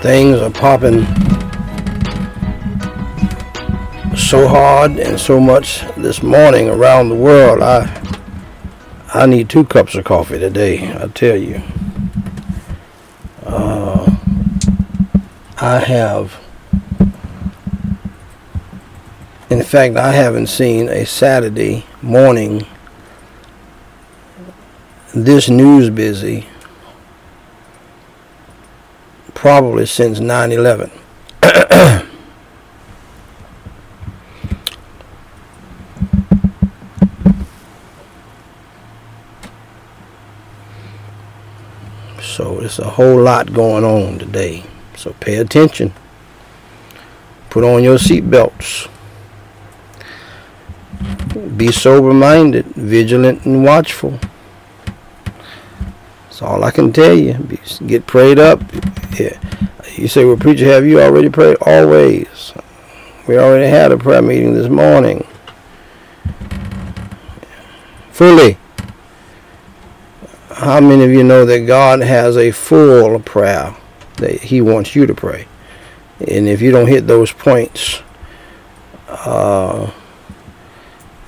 things are popping so hard and so much this morning around the world. I I need two cups of coffee today. I tell you. Uh, I have. In fact, I haven't seen a Saturday morning this news busy probably since 9 11. so it's a whole lot going on today. So pay attention. Put on your seatbelts. Be sober minded, vigilant, and watchful. That's all I can tell you. Get prayed up. You say, well, preacher, have you already prayed? Always. We already had a prayer meeting this morning. Fully. How many of you know that God has a full prayer that He wants you to pray? And if you don't hit those points, uh,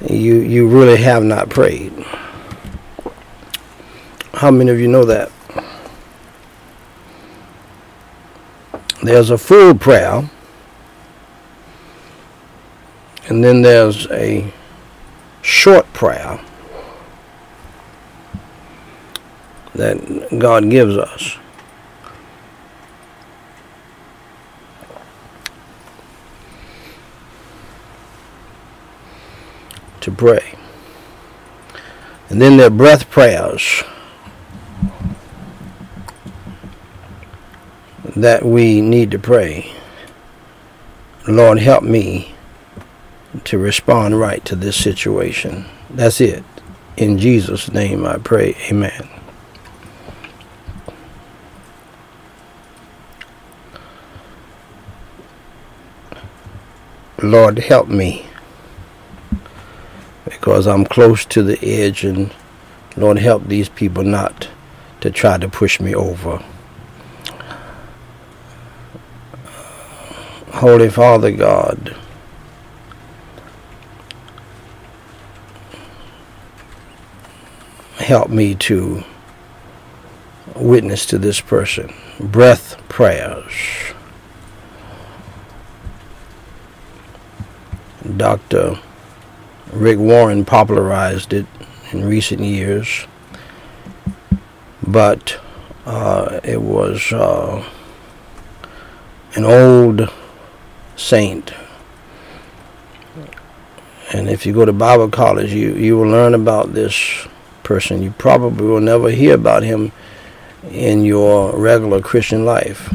you you really have not prayed. How many of you know that? There's a full prayer, and then there's a short prayer that God gives us. To pray. And then there are breath prayers. That we need to pray. Lord, help me to respond right to this situation. That's it. In Jesus' name I pray. Amen. Lord, help me because I'm close to the edge and Lord, help these people not to try to push me over. Holy Father God, help me to witness to this person. Breath prayers. Dr. Rick Warren popularized it in recent years, but uh, it was uh, an old saint. And if you go to Bible college, you, you will learn about this person. You probably will never hear about him in your regular Christian life.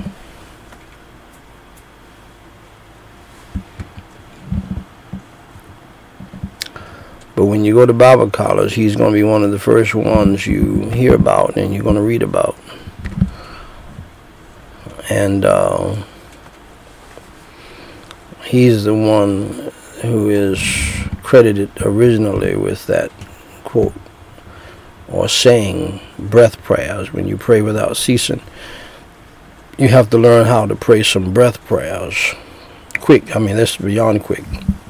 But when you go to Bible college, he's going to be one of the first ones you hear about and you're going to read about. And uh, he's the one who is credited originally with that quote or saying breath prayers when you pray without ceasing. You have to learn how to pray some breath prayers. Quick, I mean, that's beyond quick.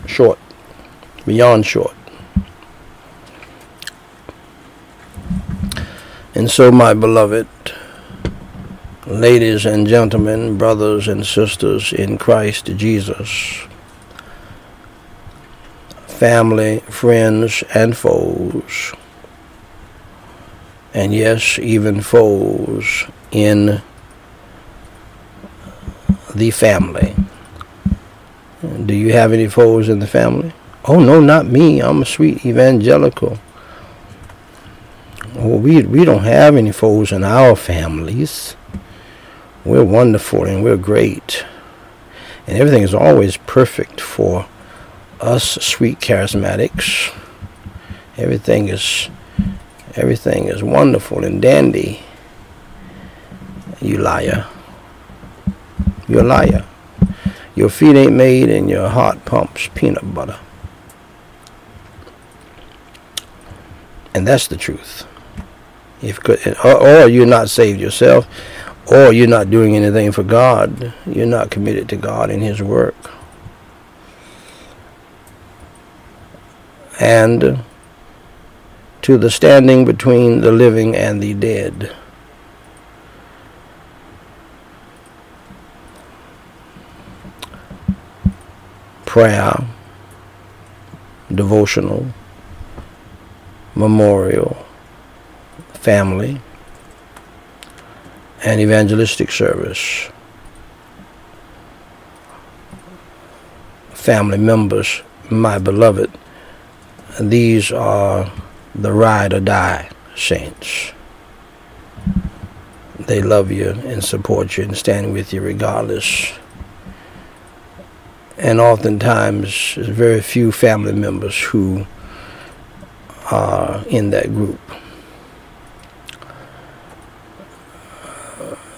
Short, beyond short. And so, my beloved, ladies and gentlemen, brothers and sisters in Christ Jesus, family, friends, and foes, and yes, even foes in the family. Do you have any foes in the family? Oh, no, not me. I'm a sweet evangelical. Well, we, we don't have any foes in our families we're wonderful and we're great. And everything is always perfect for us sweet charismatics. Everything is everything is wonderful and dandy. You liar. You're a liar. Your feet ain't made and your heart pumps peanut butter. And that's the truth. If or, or you're not saved yourself, or you're not doing anything for God. You're not committed to God and His work. And to the standing between the living and the dead. Prayer, devotional, memorial, family, and evangelistic service. Family members, my beloved, these are the ride or die saints. They love you and support you and stand with you regardless. And oftentimes, there's very few family members who are in that group.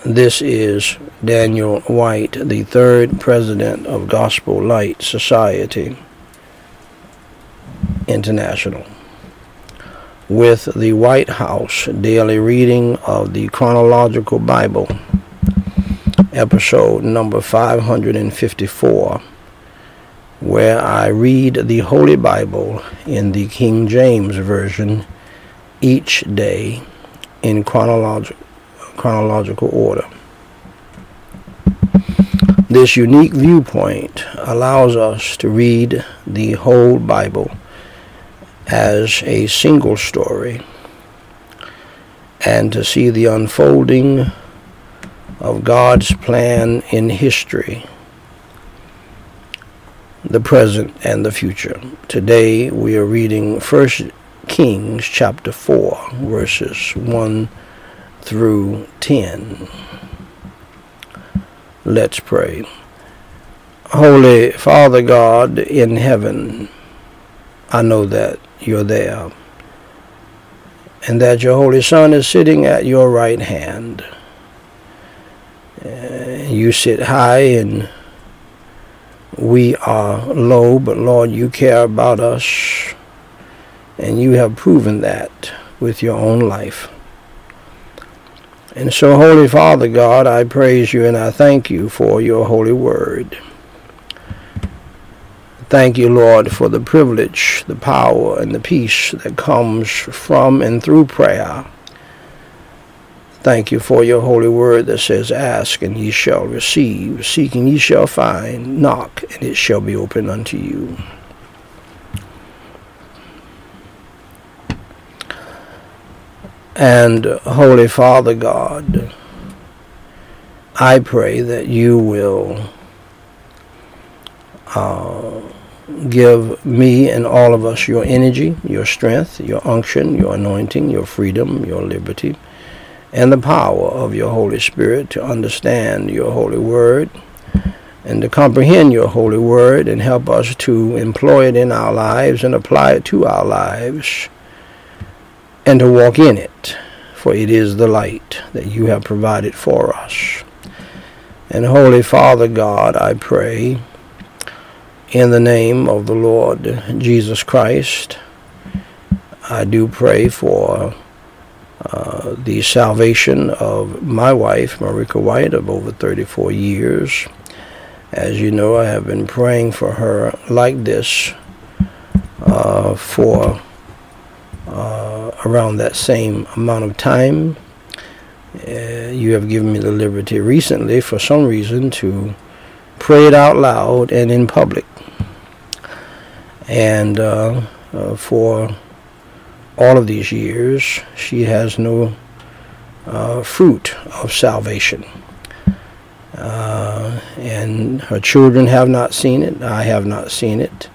This is Daniel Whyte, the third president of Gospel Light Society International, with the Whyte House daily reading of the Chronological Bible, episode number 554, where I read the Holy Bible in the King James Version each day in chronological chronological order. This unique viewpoint allows us to read the whole Bible as a single story and to see the unfolding of God's plan in history, the present and the future. Today we are reading 1 Kings chapter 4 verses 1 through 10. Let's pray. Holy Father God in heaven, I know that you're there and that your Holy Son is sitting at your right hand. Uh, you sit high and we are low, but Lord, you care about us and you have proven that with your own life. And so, Holy Father God, I praise you and I thank you for your holy word. Thank you, Lord, for the privilege, the power, and the peace that comes from and through prayer. Thank you for your holy word that says, Ask and ye shall receive, seek and ye shall find, knock and it shall be opened unto you. And Holy Father God, I pray that you will uh, give me and all of us your energy, your strength, your unction, your anointing, your freedom, your liberty, and the power of your Holy Spirit to understand your holy word and to comprehend your holy word and help us to employ it in our lives and apply it to our lives and to walk in it, for it is the light that you have provided for us. And Holy Father God, I pray, in the name of the Lord Jesus Christ, I do pray for uh, the salvation of my wife, Meriqua Whyte, of over 34 years. As you know, I have been praying for her like this uh, for uh, around that same amount of time. Uh, you have given me the liberty recently, for some reason, to pray it out loud and in public. And uh, uh, for all of these years, she has no uh, fruit of salvation. Uh, and her children have not seen it. I have not seen it.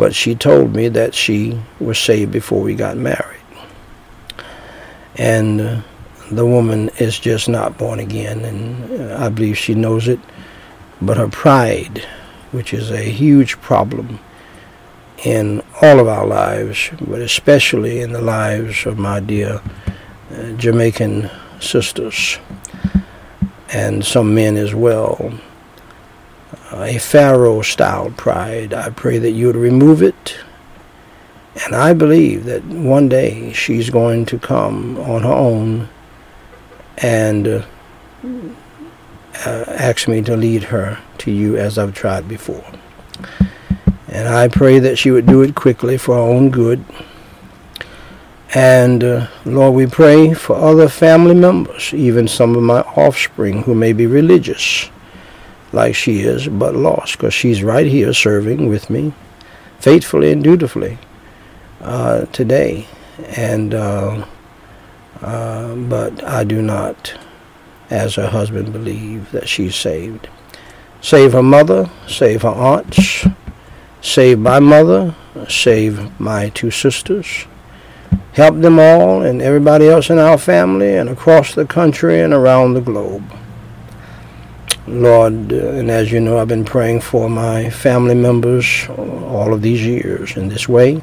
But she told me that she was saved before we got married. And uh, the woman is just not born again, and uh, I believe she knows it. But her pride, which is a huge problem in all of our lives, but especially in the lives of my dear uh, Jamaican sisters and some men as well a Pharaoh style pride. I pray that you would remove it. And I believe that one day she's going to come on her own and uh, uh, asked me to lead her to you as I've tried before. And I pray that she would do it quickly for her own good. And uh, Lord, we pray for other family members, even some of my offspring who may be religious like she is, but lost, because she's right here serving with me faithfully and dutifully uh, today. And uh, uh, but I do not, as her husband, believe that she's saved. Save her mother, save her aunts, save my mother, save my two sisters. Help them all and everybody else in our family and across the country and around the globe. Lord, uh, and as you know, I've been praying for my family members all of these years in this way.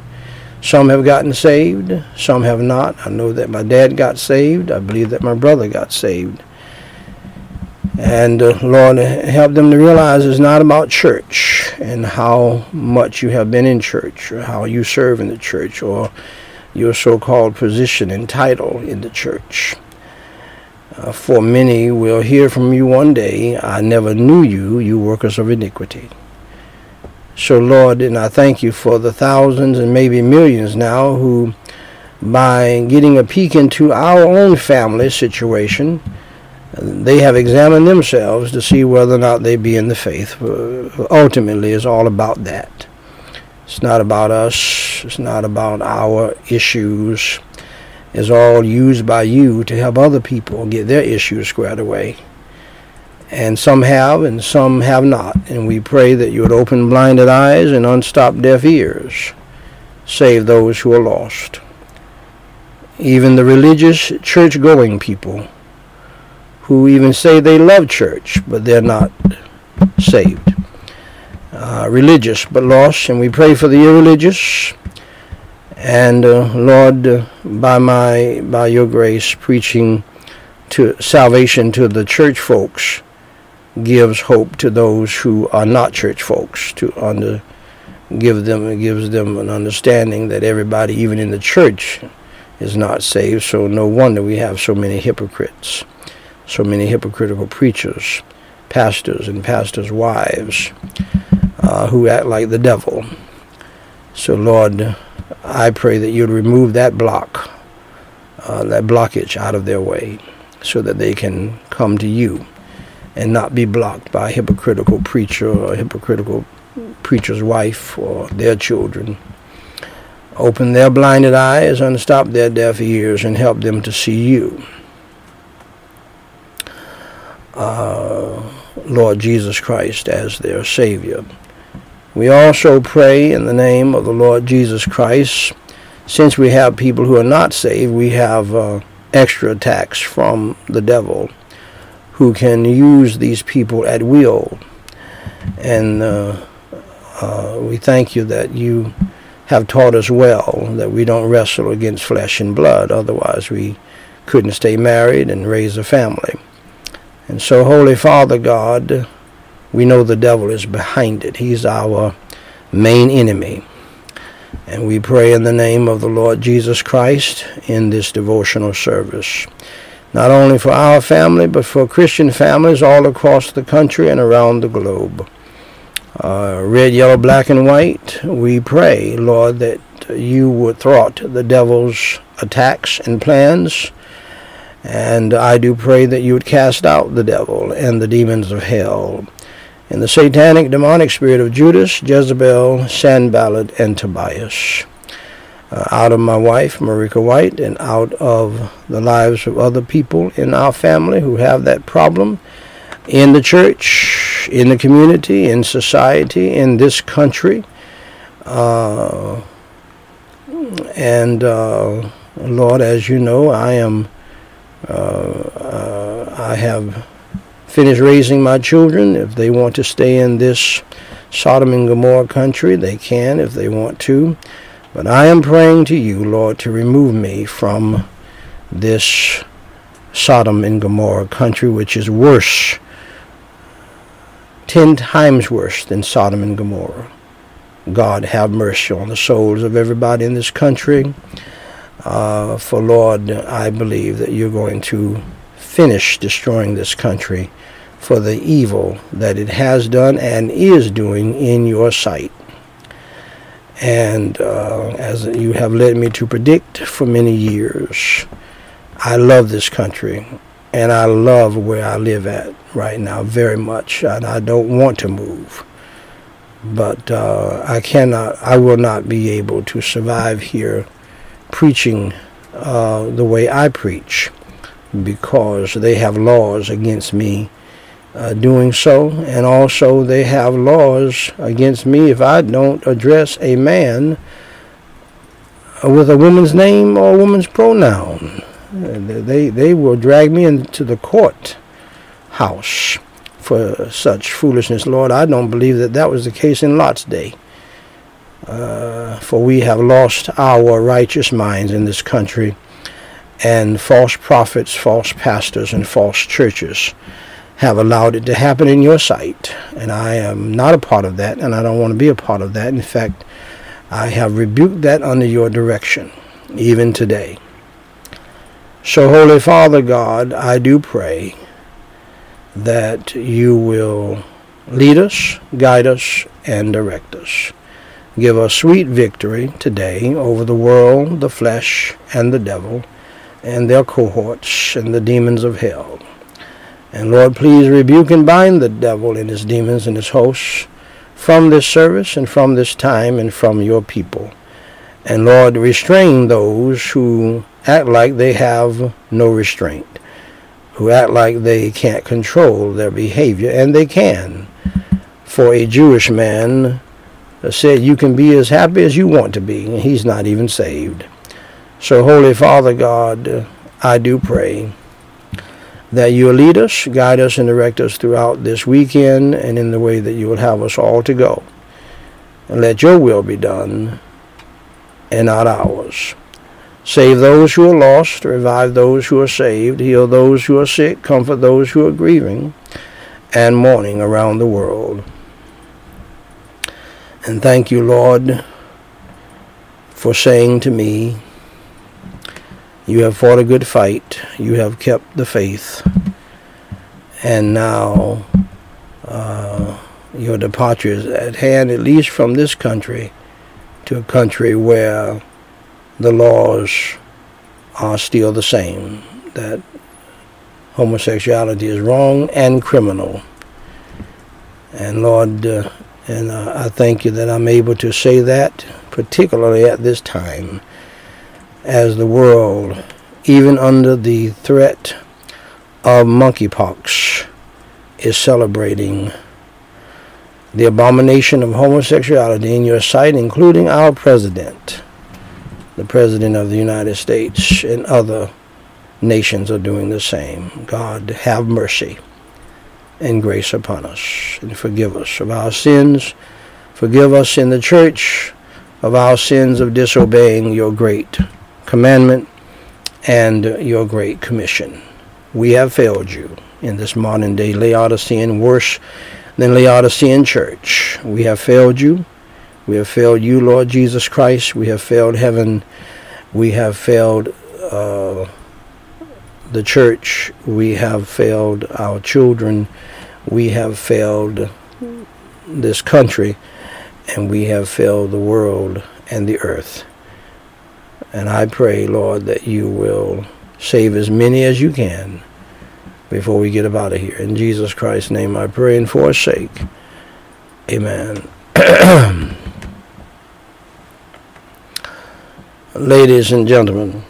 Some have gotten saved, some have not. I know that my dad got saved. I believe that my brother got saved. And uh, Lord, help them to realize it's not about church and how much you have been in church or how you serve in the church or your so-called position and title in the church. Uh, for many will hear from you one day, I never knew you, you workers of iniquity. So, Lord, and I thank you for the thousands and maybe millions now who, by getting a peek into our own family situation, they have examined themselves to see whether or not they be in the faith. Uh, ultimately, it's all about that. It's not about us. It's not about our issues. It's all used by you to help other people get their issues squared away and some have and some have not. And we pray that you would open blinded eyes and unstop deaf ears. Save those who are lost. Even the religious church going people who even say they love church, but they're not saved. Uh, religious but lost, and we pray for the irreligious. And uh, Lord, by my by your grace, preaching to salvation to the church folks gives hope to those who are not church folks to under give them it gives them an understanding that everybody even in the church is not saved. So no wonder we have so many hypocrites so many hypocritical preachers pastors and pastors wives uh, who act like the devil. So lord i pray that you'd remove that block uh, that blockage out of their way so that they can come to you and not be blocked by a hypocritical preacher or hypocritical preacher's wife or their children. Open their blinded eyes, unstop their deaf ears, and help them to see you. Uh, Lord Jesus Christ as their Savior. We also pray in the name of the Lord Jesus Christ. Since we have people who are not saved, we have uh, extra attacks from the devil who can use these people at will. And uh, uh, we thank you that you have taught us well that we don't wrestle against flesh and blood. Otherwise, we couldn't stay married and raise a family. And so, Holy Father God, we know the devil is behind it. He's our main enemy. And we pray in the name of the Lord Jesus Christ in this devotional service not only for our family, but for Christian families all across the country and around the globe. Uh, red, yellow, black, and white, we pray, Lord, that you would thwart the devil's attacks and plans. And I do pray that you would cast out the devil and the demons of hell. And the satanic demonic spirit of Judas, Jezebel, Sanballat, and Tobias uh, out of my wife, Meriqua Whyte, and out of the lives of other people in our family who have that problem in the church, in the community, in society, in this country. Uh, and uh, Lord, as you know, I am, uh, uh, I have finished raising my children. If they want to stay in this Sodom and Gomorrah country, they can if they want to. But I am praying to you, Lord, to remove me from this Sodom and Gomorrah country, which is worse, ten times worse than Sodom and Gomorrah. God, have mercy on the souls of everybody in this country. Uh, for Lord, I believe that you're going to finish destroying this country for the evil that it has done and is doing in your sight. And uh, as you have led me to predict for many years, I love this country and I love where I live at right now very much, and I don't want to move. But uh, I cannot, I will not be able to survive here preaching uh, the way I preach because they have laws against me uh, doing so, and also they have laws against me if I don't address a man with a woman's name or a woman's pronoun. They they will drag me into the court house for such foolishness, Lord. I don't believe that that was the case in Lot's day. Uh, for we have lost our righteous minds in this country, and false prophets, false pastors, and false churches have allowed it to happen in your sight. And I am not a part of that, and I don't want to be a part of that. In fact, I have rebuked that under your direction, even today. So, Holy Father God, I do pray that you will lead us, guide us, and direct us. Give us sweet victory today over the world, the flesh, and the devil, and their cohorts, and the demons of hell. And Lord, please rebuke and bind the devil and his demons and his hosts from this service and from this time and from your people. And Lord, restrain those who act like they have no restraint, who act like they can't control their behavior, and they can. For a Jewish man uh, said, You can be as happy as you want to be, and he's not even saved. So, Holy Father God, I do pray that you'll lead us, guide us, and direct us throughout this weekend and in the way that you will have us all to go. And let your will be done and not ours. Save those who are lost, revive those who are saved, heal those who are sick, comfort those who are grieving and mourning around the world. And thank you, Lord, for saying to me, you have fought a good fight. You have kept the faith. And now uh, your departure is at hand, at least from this country, to a country where the laws are still the same. That homosexuality is wrong and criminal. And Lord, uh, and uh, I thank you that I'm able to say that, particularly at this time as the world, even under the threat of monkeypox, is celebrating the abomination of homosexuality in your sight, including our president, the president of the United States, and other nations are doing the same. God, have mercy and grace upon us and forgive us of our sins. Forgive us in the church of our sins of disobeying your great commandment and your great commission. We have failed you in this modern day Laodicean, worse than Laodicean church. We have failed you. We have failed you, Lord Jesus Christ. We have failed heaven. We have failed uh, the church. We have failed our children. We have failed this country. And we have failed the world and the earth. And I pray, Lord, that you will save as many as you can before we get up out of here. In Jesus Christ's name I pray and for his sake. Amen. Ladies and gentlemen,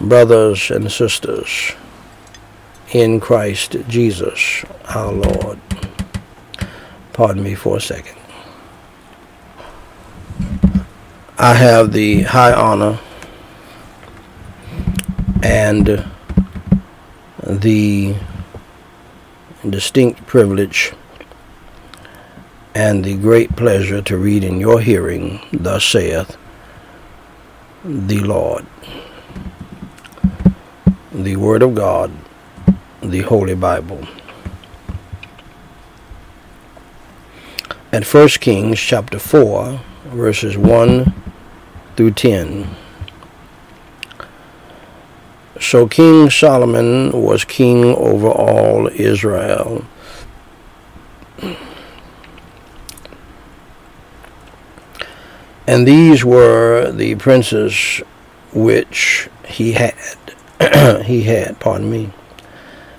brothers and sisters, in Christ Jesus our Lord. Pardon me for a second. I have the high honor and the distinct privilege and the great pleasure to read in your hearing, Thus saith the Lord. The Word of God, the Holy Bible. At 1 Kings chapter 4, verses 1 through 10. So King Solomon was king over all Israel. And these were the princes which he had. he had, pardon me.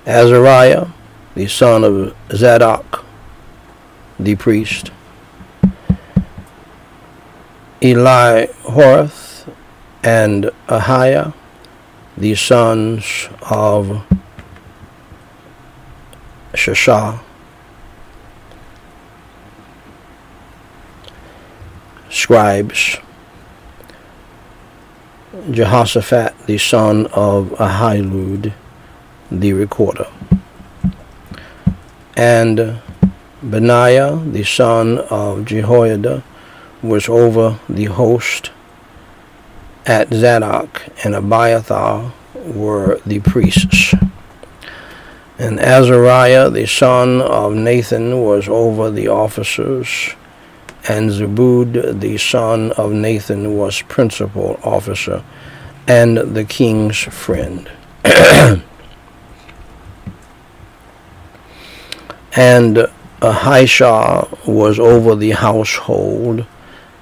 Azariah, the son of Zadok, the priest. Eli Horeth and Ahiah, the sons of Shashah. Scribes. Jehoshaphat, the son of Ahilud, the recorder. And Benaiah, the son of Jehoiada, was over the host at Zadok, and Abiathar were the priests. And Azariah, the son of Nathan, was over the officers, and Zabud, the son of Nathan, was principal officer, and the king's friend. and Ahishah was over the household,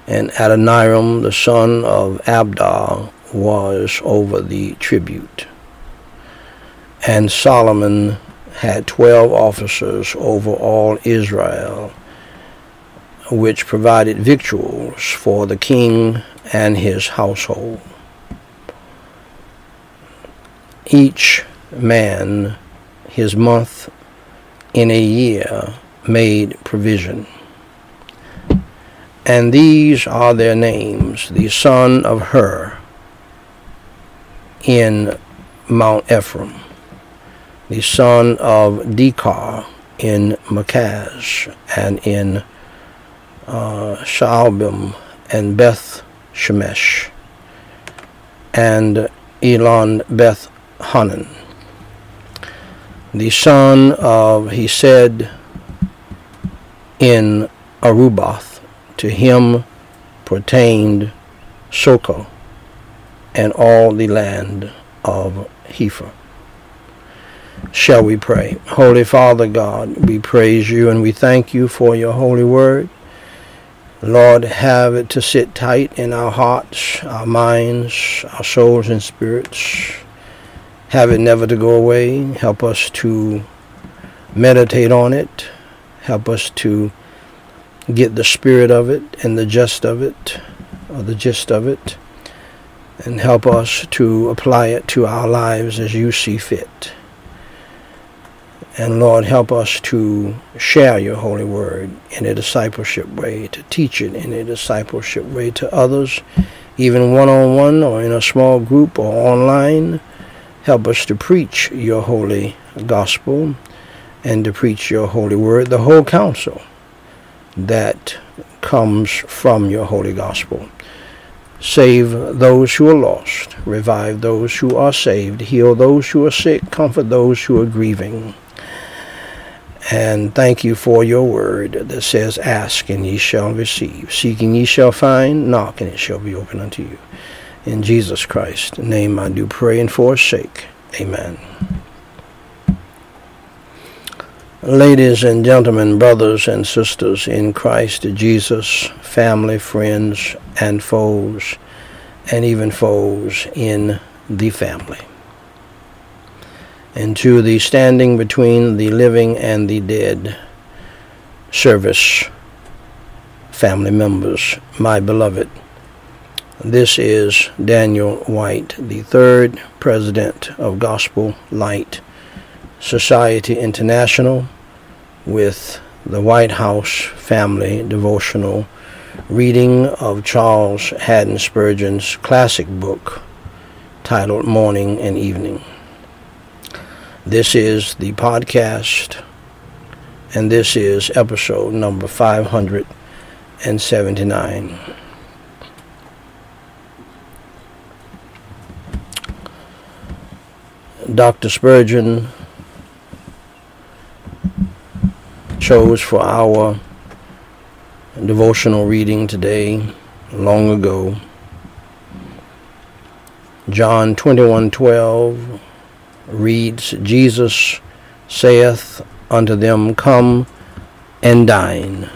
and Adoniram, the son of Abda, was over the tribute. And Solomon had twelve officers over all Israel, which provided victuals for the king and his household. Each man his month in a year made provision. And these are their names the son of Hur in Mount Ephraim, the son of Dekar in Makaz, and in uh, Shaalbim and Beth Shemesh, and Elon Beth Hanan. The son of, Hesed, in Aruboth, to him pertained Sochoh and all the land of Hepher. Shall we pray? Holy Father God, we praise you and we thank you for your holy word. Lord, have it to sit tight in our hearts, our minds, our souls, and spirits have it never to go away. Help us to meditate on it. Help us to get the spirit of it and the gist of it, or the gist of it, and help us to apply it to our lives as you see fit. And Lord, help us to share your holy word in a discipleship way, to teach it in a discipleship way to others, even one on one or in a small group or online Help us to preach your holy gospel and to preach your holy word, the whole counsel that comes from your holy gospel. Save those who are lost, revive those who are saved, heal those who are sick, comfort those who are grieving. And thank you for your word that says, Ask and ye shall receive, seek and ye shall find, knock and it shall be open unto you. In Jesus Christ's name I do pray and forsake. Amen. Ladies and gentlemen, brothers and sisters in Christ Jesus, family, friends, and foes, and even foes in the family. And to the standing between the living and the dead service family members, my beloved this is Daniel Whyte, the third president of Gospel Light Society International, with the Whyte House Family Devotional reading of Charles Haddon Spurgeon's classic book titled Morning and Evening. This is the podcast, and this is episode number 579. Dr. Spurgeon chose for our devotional reading today, long ago, John 21:12 reads, Jesus saith unto them, Come and dine.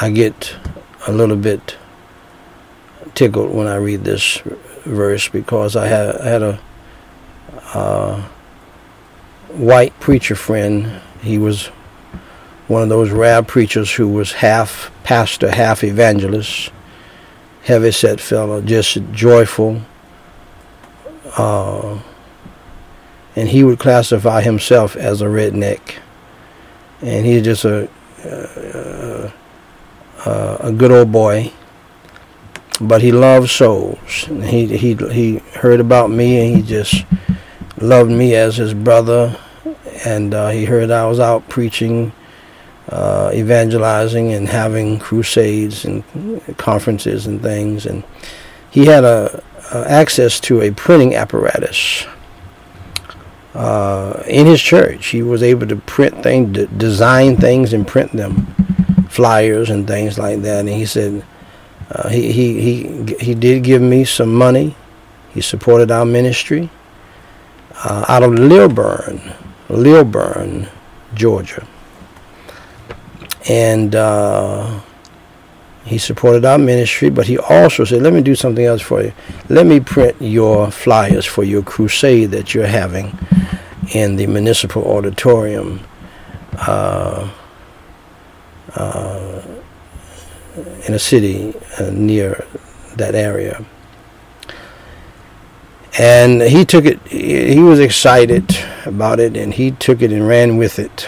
I get a little bit tickled when I read this verse because I had, I had a uh, white preacher friend. He was one of those rare preachers who was half pastor, half evangelist, heavy set fellow, just joyful. Uh, and he would classify himself as a redneck. And he's just a uh, uh, a good old boy, but he loved souls. He he he heard about me, and he just loved me as his brother. And uh, he heard I was out preaching, uh, evangelizing, and having crusades and conferences and things. And he had a, a access to a printing apparatus uh, in his church. He was able to print things, d- design things, and print them, flyers and things like that. And he said uh, he he he he did give me some money. He supported our ministry uh, out of Lilburn, Lilburn, Georgia, and. Uh, he supported our ministry, but he also said, Let me do something else for you. Let me print your flyers for your crusade that you're having in the municipal auditorium uh, uh, in a city uh, near that area. And he took it, he was excited about it, and he took it and ran with it.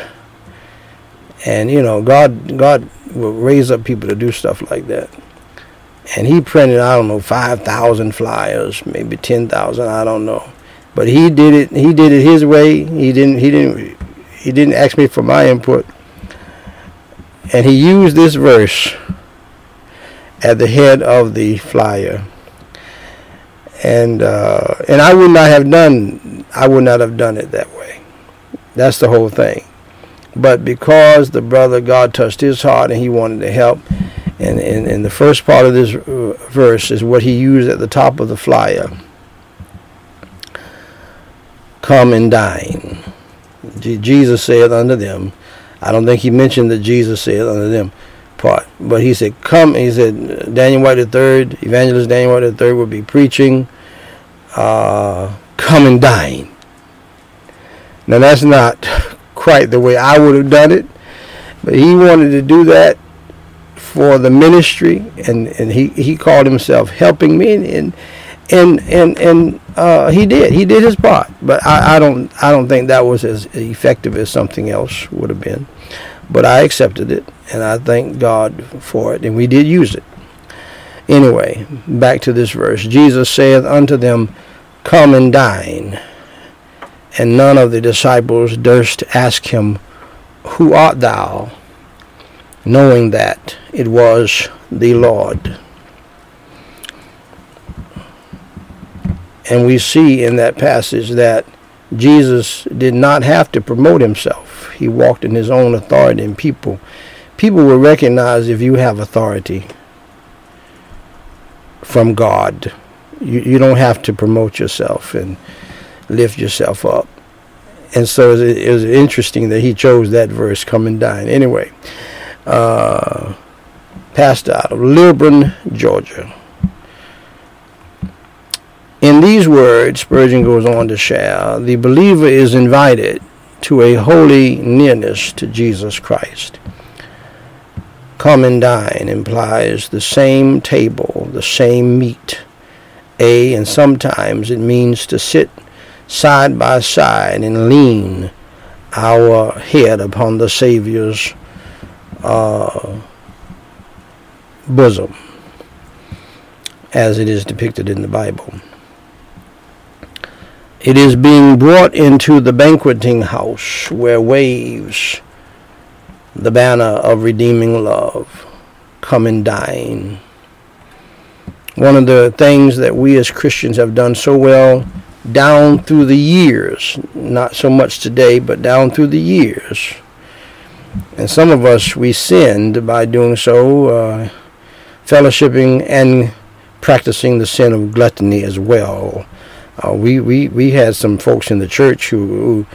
And, you know, God, God will raise up people to do stuff like that. And he printed, I don't know, 5,000 flyers, maybe 10,000, I don't know. But he did it, he did it his way. He didn't, he didn't, he didn't ask me for my input. And he used this verse at the head of the flyer. And, uh, and I would not have done, I would not have done it that way. That's the whole thing. But because the brother, God touched his heart and he wanted to help, and, and, and the first part of this uh, verse is what he used at the top of the flyer Come and dine. Jesus said unto them, I don't think he mentioned that Jesus said unto them part, but he said, Come, he said, Daniel Whyte III, Evangelist Daniel Whyte III will be preaching, uh, Come and dine. Now that's not quite the way I would have done it. But he wanted to do that for the ministry, and, and he, he called himself helping me, and and and and uh, he did he did his part. But I, I don't I don't think that was as effective as something else would have been. But I accepted it, and I thank God for it, and we did use it. Anyway, back to this verse. Jesus saith unto them, Come and dine and none of the disciples durst ask him, Who art thou? knowing that it was the Lord. And we see in that passage that Jesus did not have to promote himself. He walked in his own authority, and people people will recognize if you have authority from God. You, you don't have to promote yourself and lift yourself up. And so it was interesting that he chose that verse, come and dine. Anyway, uh, pastor out of Lilburn, Georgia. In these words, Spurgeon goes on to share, the believer is invited to a holy nearness to Jesus Christ. Come and dine implies the same table, the same meat. A, and sometimes it means to sit side by side and lean our head upon the Savior's uh, bosom, as it is depicted in the Bible. It is being brought into the banqueting house where waves the banner of redeeming love. Come and dine. One of the things that we as Christians have done so well down through the years, not so much today, but down through the years. And some of us, we sinned by doing so, uh, fellowshipping and practicing the sin of gluttony as well. Uh, we, we, we had some folks in the church who,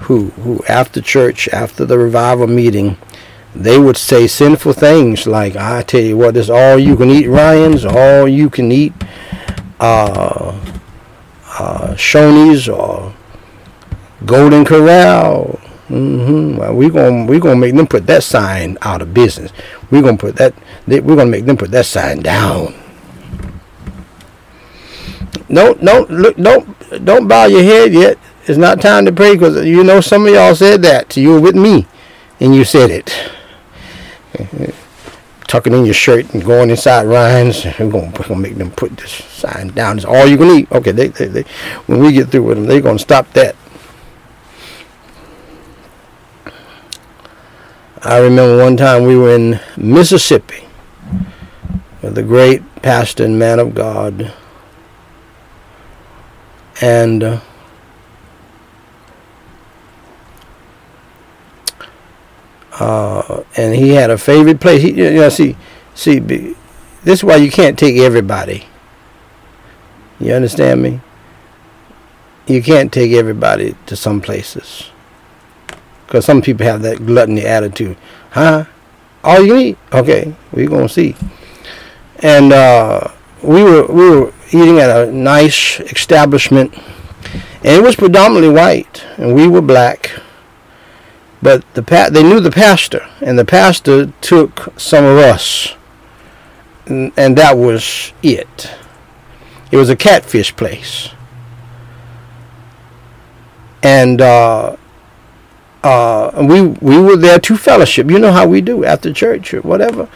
who, who, after church, after the revival meeting, they would say sinful things like, I tell you what, this all you can eat Ryan's, all you can eat uh, uh, Shoney's or Golden Corral. Mm-hmm. Well, we're gonna we gonna make them put that sign out of business. We're gonna put that. They, we're gonna make them put that sign down. No, no, look, don't don't bow your head yet. It's not time to pray because you know some of y'all said that. You were with me, and you said it. Tucking in your shirt and going inside Ryan's. We're gonna, we're gonna make them put this sign down. It's all you can eat. Okay, they, they, they when we get through with them, they're gonna stop that. I remember one time we were in Mississippi with the great pastor and man of God. And uh, uh, and he had a favorite place. He, you know, see, see, this is why you can't take everybody. You understand me? You can't take everybody to some places. Because some people have that gluttony attitude. Huh? All you eat? Okay, we're going to see. And uh, we were we were eating at a nice establishment, and it was predominantly white, and we were black. But the pa- they knew the pastor, and the pastor took some of us, and, and that was it. It was a catfish place, and uh, uh, we we were there to fellowship. You know how we do after church or whatever,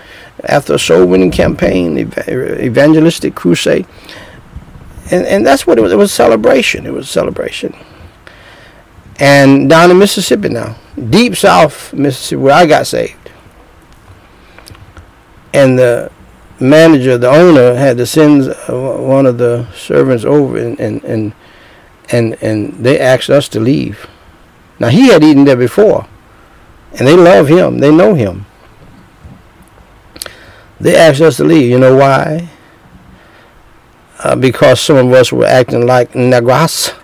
after a soul winning campaign, ev- evangelistic crusade, and and that's what it was. It was a celebration. It was celebration. And down in Mississippi now, deep South Mississippi, where I got saved, and the manager, the owner, had to send one of the servants over, and and and and, and they asked us to leave now he had eaten there before, and they love him. They know him. They asked us to leave. You know why? Uh, because some of us were acting like negras.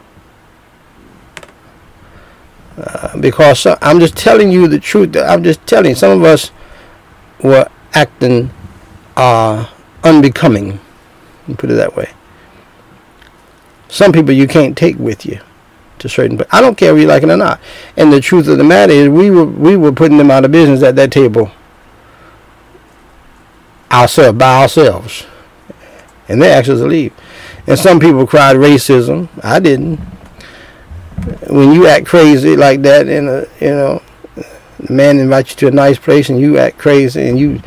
Uh, because I'm just telling you the truth. I'm just telling you, some of us were acting uh, unbecoming. Put it that way. Some people you can't take with you to certain. But I don't care if you like it or not. And the truth of the matter is, we were we were putting them out of business at that table ourselves by ourselves, and they asked us to leave. And some people cried racism. I didn't. When you act crazy like that, and you know, the man invites you to a nice place, and you act crazy, and you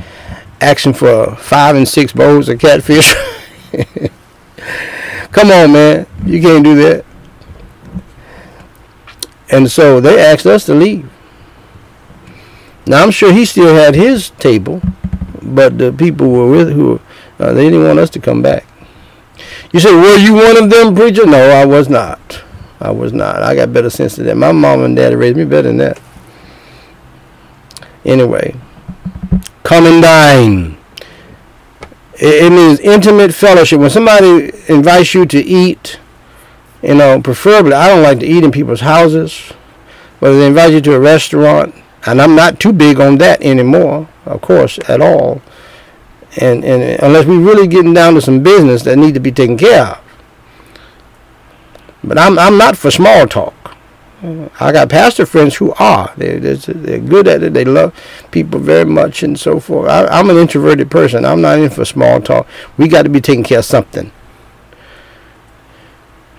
asking for five and six bowls of catfish. Come on, man. You can't do that. And so they asked us to leave. Now I'm sure he still had his table, but the people were with who uh, they didn't want us to come back. You say, were you one of them, preacher? No, I was not. I was not. I got better sense than that. My mom and dad raised me better than that. Anyway, come and dine. It, it means intimate fellowship. When somebody invites you to eat, you know, preferably, I don't like to eat in people's houses. Whether they invite you to a restaurant, and I'm not too big on that anymore, of course, at all. And and unless we're really getting down to some business that need to be taken care of. But I'm I'm not for small talk. I got pastor friends who are. They're, they're good at it. They love people very much and so forth. I, I'm an introverted person. I'm not in for small talk. We got to be taking care of something.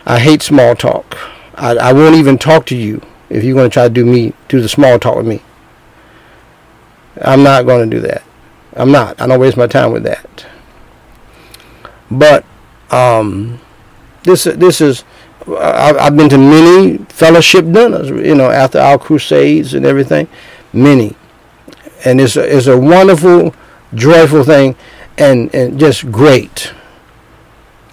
I hate small talk. I, I won't even talk to you if you're going to try to do me do the small talk with me. I'm not going to do that. I'm not. I don't waste my time with that. But um, this this is I've, been to many fellowship dinners. You know, after our crusades and everything, many, and it's a, it's a wonderful, joyful thing, and and just great.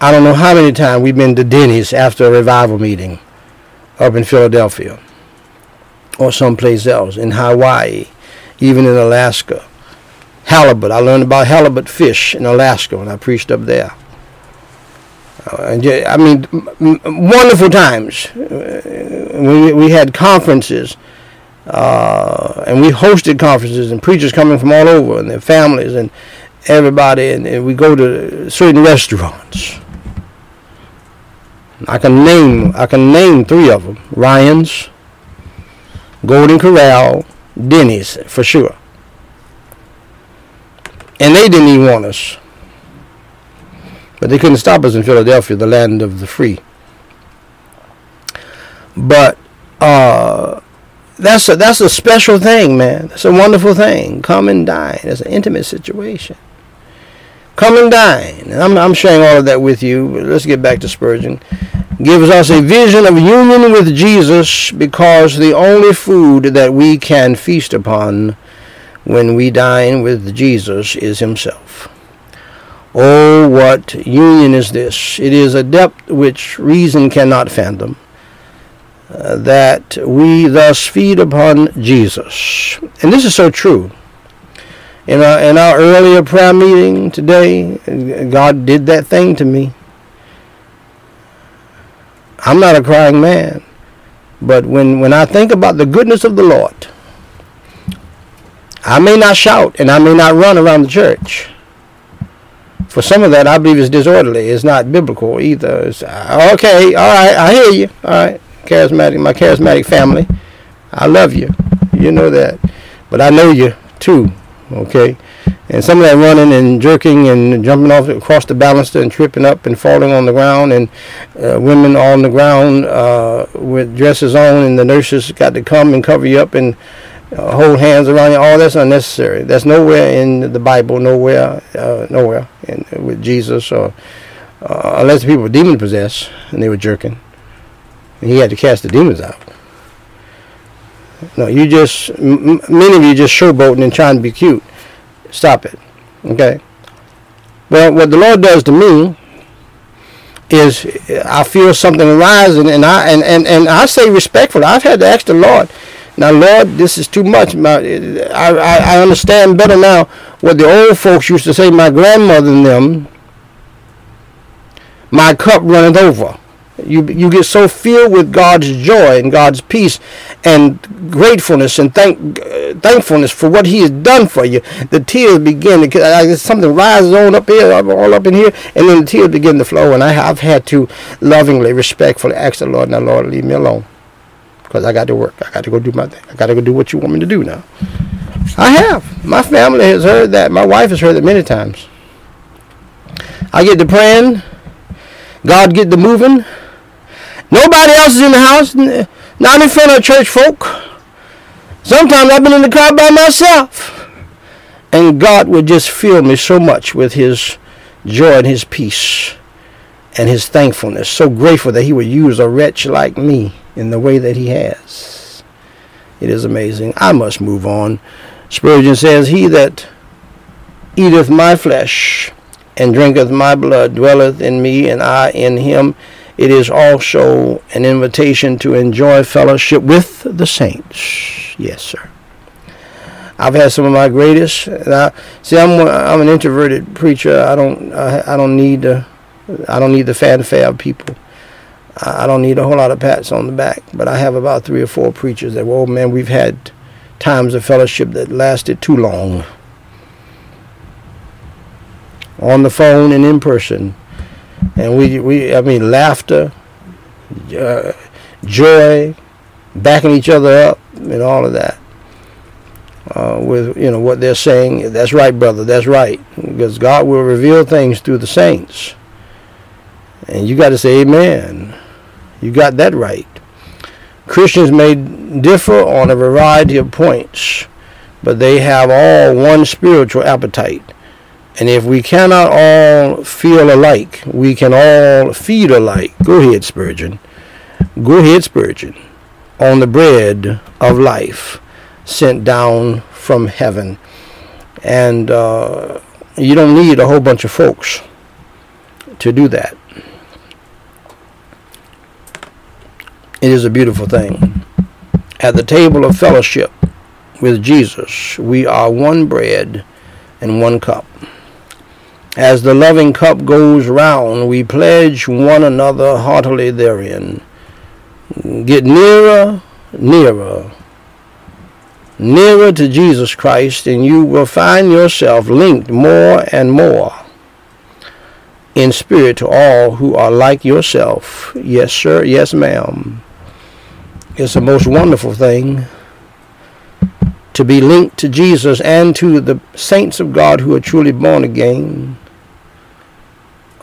I don't know how many times we've been to Denny's after a revival meeting up in Philadelphia or someplace else, in Hawaii, even in Alaska. Halibut. I learned about halibut fish in Alaska when I preached up there. Uh, I mean, wonderful times. Uh, we, we had conferences, uh, and we hosted conferences, and preachers coming from all over, and their families, and everybody, and, and we go to certain restaurants. I can name I can name three of them: Ryan's, Golden Corral, Denny's for sure. And they didn't even want us. But they couldn't stop us in Philadelphia, the land of the free. But uh, that's a that's a special thing, man. That's a wonderful thing. Come and dine. It's an intimate situation. Come and dine. And I'm I'm sharing all of that with you. let's get back to Spurgeon. Gives us a vision of union with Jesus because the only food that we can feast upon when we dine with Jesus is himself. Oh, what union is this! It is a depth which reason cannot fathom. Uh, that we thus feed upon Jesus. And this is so true. In our, in our earlier prayer meeting today, God did that thing to me. I'm not a crying man. But when, when I think about the goodness of the Lord, I may not shout and I may not run around the church. For some of that, I believe is disorderly. It's not biblical either. It's, uh, okay, all right, I hear you. All right, charismatic, my charismatic family, I love you. You know that, but I know you too. Okay, and some of that running and jerking and jumping off across the baluster and tripping up and falling on the ground and uh, women on the ground uh, with dresses on and the nurses got to come and cover you up and uh, hold hands around you. All that's unnecessary. That's nowhere in the Bible. Nowhere, uh, nowhere in, with Jesus or uh, unless the people were demon possessed and they were jerking. And he had to cast the demons out. No, you just m- many of you just showboating and trying to be cute. Stop it. Okay. Well, what the Lord does to me is I feel something rising, and I and, and, and I say respectfully. I've had to ask the Lord now, Lord, this is too much. My, I, I, I understand better now what the old folks used to say, my grandmother and them, my cup runneth over. You, you get so filled with God's joy and God's peace and gratefulness and thank, thankfulness for what He has done for you. The tears begin. To, uh, something rises on up here, all up in here, and then the tears begin to flow. And I, have had to lovingly, respectfully ask the Lord, now, Lord, leave me alone because I got to work. I got to go do my thing. I got to go do what you want me to do now. I have. My family has heard that. My wife has heard it many times. I get to praying. God get to moving. Nobody else is in the house. Not in front of church folk. Sometimes I've been in the car by myself. And God would just fill me so much with his joy and his peace and his thankfulness. So grateful that he would use a wretch like me in the way that he has. It is amazing. I must move on. Spurgeon says, He that eateth my flesh and drinketh my blood dwelleth in me, and I in him. It is also an invitation to enjoy fellowship with the saints. Yes, sir. I've had some of my greatest. I, see, I'm I'm an introverted preacher. I don't I, I don't need the I don't need the fanfare of people. I don't need a whole lot of pats on the back, but I have about three or four preachers that, well, man, we've had times of fellowship that lasted too long. On the phone and in person. And we, we I mean, laughter, uh, joy, backing each other up, and all of that. Uh, with you know what they're saying, that's right, brother, that's right, because God will reveal things through the saints, and you got to say Amen. You got that right. Christians may differ on a variety of points, but they have all one spiritual appetite. And if we cannot all feel alike, we can all feed alike. Go ahead, Spurgeon. Go ahead, Spurgeon. On the bread of life sent down from heaven. And uh, you don't need a whole bunch of folks to do that. It is a beautiful thing. At the table of fellowship with Jesus, we are one bread and one cup. As the loving cup goes round, we pledge one another heartily therein. Get nearer, nearer, nearer to Jesus Christ, and you will find yourself linked more and more in spirit to all who are like yourself. Yes, sir. Yes, ma'am. It's a most wonderful thing to be linked to Jesus and to the saints of God who are truly born again.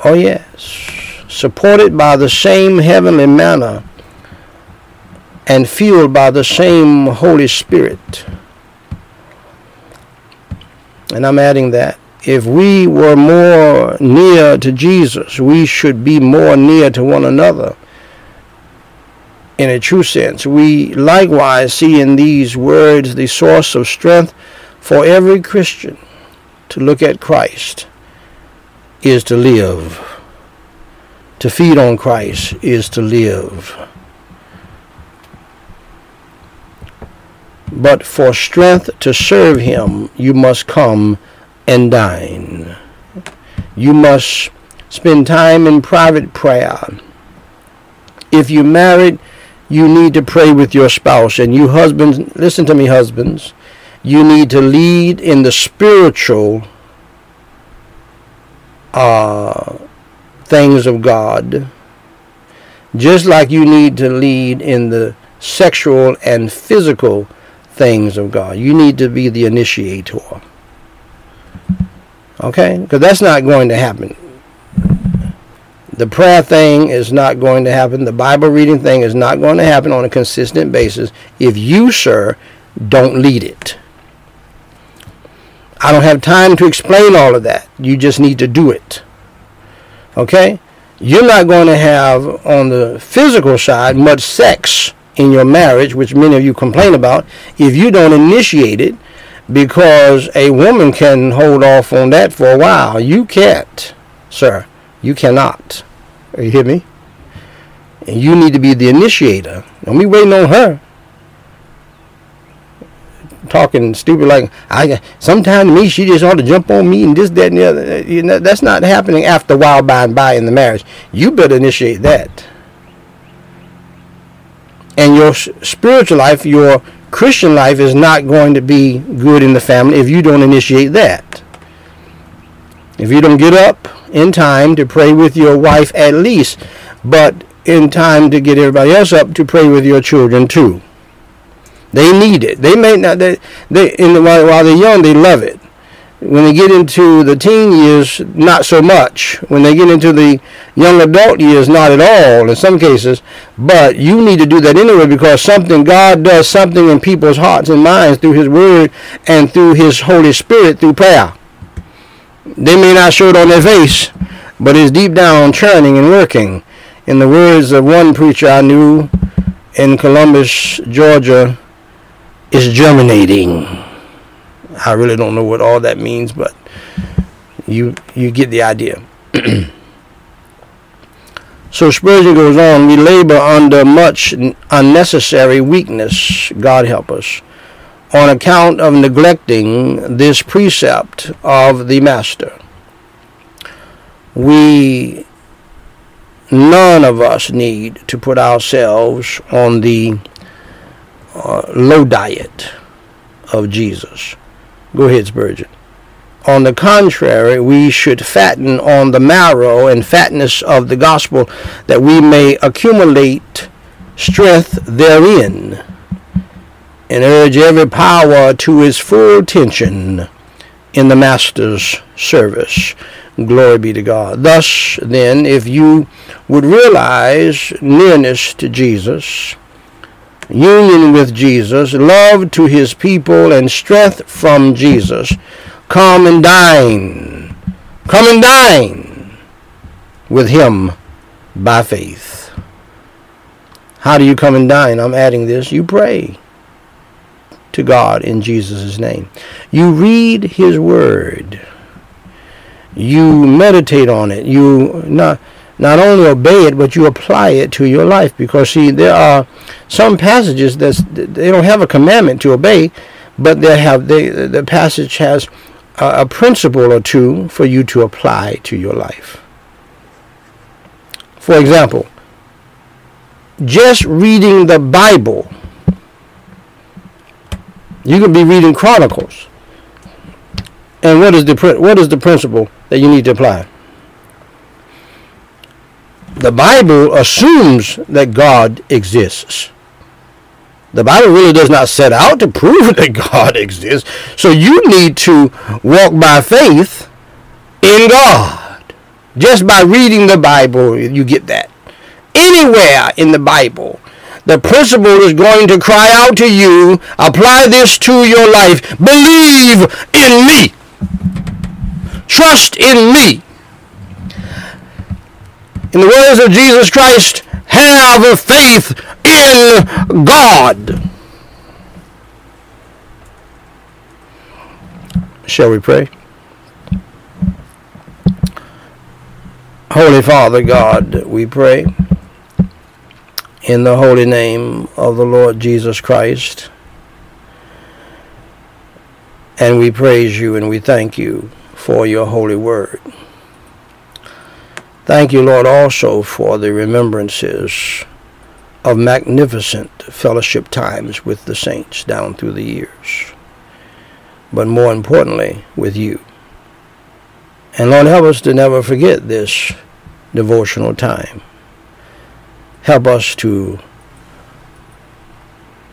Oh, yes. Supported by the same heavenly manna and fueled by the same Holy Spirit. And I'm adding that if we were more near to Jesus, we should be more near to one another. In a true sense, we likewise see in these words the source of strength for every Christian to look at Christ is to live. To feed on Christ is to live. But for strength to serve him, you must come and dine. You must spend time in private prayer. If you're married, you need to pray with your spouse. And you husbands, listen to me, husbands. You need to lead in the spiritual uh, things of God, just like you need to lead in the sexual and physical things of God. You need to be the initiator. Okay? Because that's not going to happen. The prayer thing is not going to happen. The Bible reading thing is not going to happen on a consistent basis if you, sir, don't lead it. I don't have time to explain all of that. You just need to do it. Okay? You're not going to have on the physical side much sex in your marriage, which many of you complain about, if you don't initiate it because a woman can hold off on that for a while. You can't, sir. You cannot. Uh, you hear me? And you need to be the initiator. Don't be waiting on her. Talking stupid like I. Sometimes me, she just ought to jump on me and this, that, and the other. Uh, you know, that's not happening after a while by and by in the marriage. You better initiate that. And your spiritual life, your Christian life is not going to be good in the family if you don't initiate that. If you don't get up in time to pray with your wife at least, but in time to get everybody else up to pray with your children too. They need it. They may not. They, they in the, while, while they're young, they love it when they get into the teen years, not so much. When they get into the young adult years, not at all in some cases. But you need to do that anyway because something, God does something in people's hearts and minds through His Word and through His Holy Spirit through prayer. They may not show it on their face, but it's deep down churning and working. In the words of one preacher I knew in Columbus, Georgia, it's germinating. I really don't know what all that means, but you you get the idea. so Spurgeon goes on, we labor under much unnecessary weakness, God help us, on account of neglecting this precept of the Master. We none of us need to put ourselves on the uh, low diet of Jesus. Go ahead, Spurgeon. On the contrary, we should fatten on the marrow and fatness of the gospel that we may accumulate strength therein and urge every power to its full tension in the Master's service. Glory be to God. Thus, then, if you would realize nearness to Jesus, union with Jesus, love to his people, and strength from Jesus. Come and dine. Come and dine with him by faith. How do you come and dine? I'm adding this. You pray to God in Jesus' name. You read his word. You meditate on it. You not not only obey it, but you apply it to your life. Because see, there are some passages that they don't have a commandment to obey, but they have they, the passage has a, a principle or two for you to apply to your life. For example, just reading the Bible, you can be reading Chronicles. And what is the what is the principle that you need to apply? The Bible assumes that God exists. The Bible really does not set out to prove that God exists. So you need to walk by faith in God. Just by reading the Bible, you get that. Anywhere in the Bible, the principle is going to cry out to you, apply this to your life. Believe in me. Trust in me. In the words of Jesus Christ, have faith in God. Shall we pray? Holy Father God, we pray in the holy name of the Lord Jesus Christ. And we praise you and we thank you for your holy word. Thank you, Lord, also for the remembrances of magnificent fellowship times with the saints down through the years, but more importantly, with you. And Lord, help us to never forget this devotional time. Help us to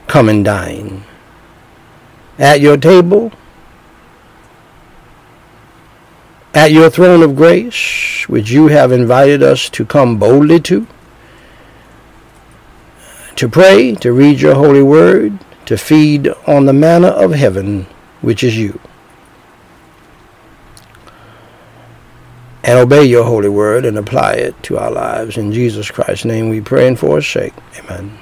come and dine at your table at your throne of grace, which you have invited us to come boldly to, to pray, to read your holy word, to feed on the manna of heaven, which is you, and obey your holy word and apply it to our lives. In Jesus Christ's name we pray and for his sake. Amen.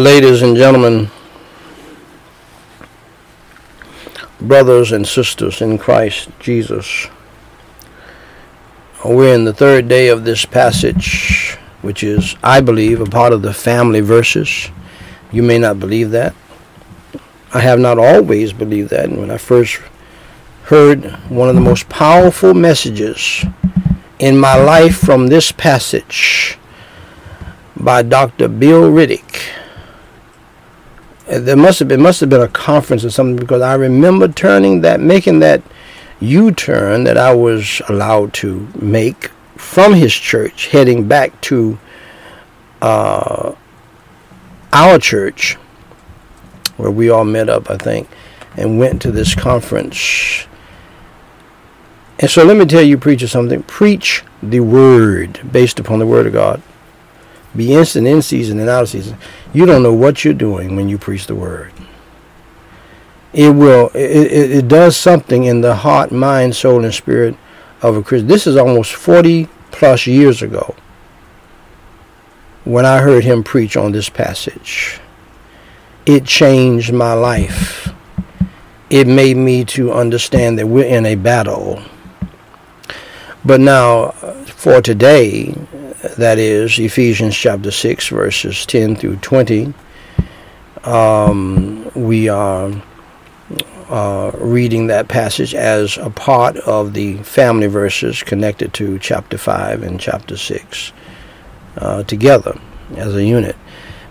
ladies and gentlemen, brothers and sisters in Christ Jesus, we're in the third day of this passage, which is, I believe, a part of the family verses. You may not believe that. I have not always believed that. And when I first heard one of the most powerful messages in my life from this passage by Dr. Bill Riddick, there must have been must have been a conference or something because I remember turning that making that U-turn that I was allowed to make from his church heading back to uh, our church where we all met up I think and went to this conference. And so let me tell you preacher something. Preach the word based upon the word of God be instant in season and out of season. You don't know what you're doing when you preach the word. It will. It, it, it does something in the heart, mind, soul, and spirit of a Christian. This is almost 40 plus years ago when I heard him preach on this passage. It changed my life. It made me to understand that we're in a battle. But now, for today, that is Ephesians chapter 6, verses 10 through 20. Um, we are uh, reading that passage as a part of the family verses connected to chapter 5 and chapter 6 uh, together as a unit.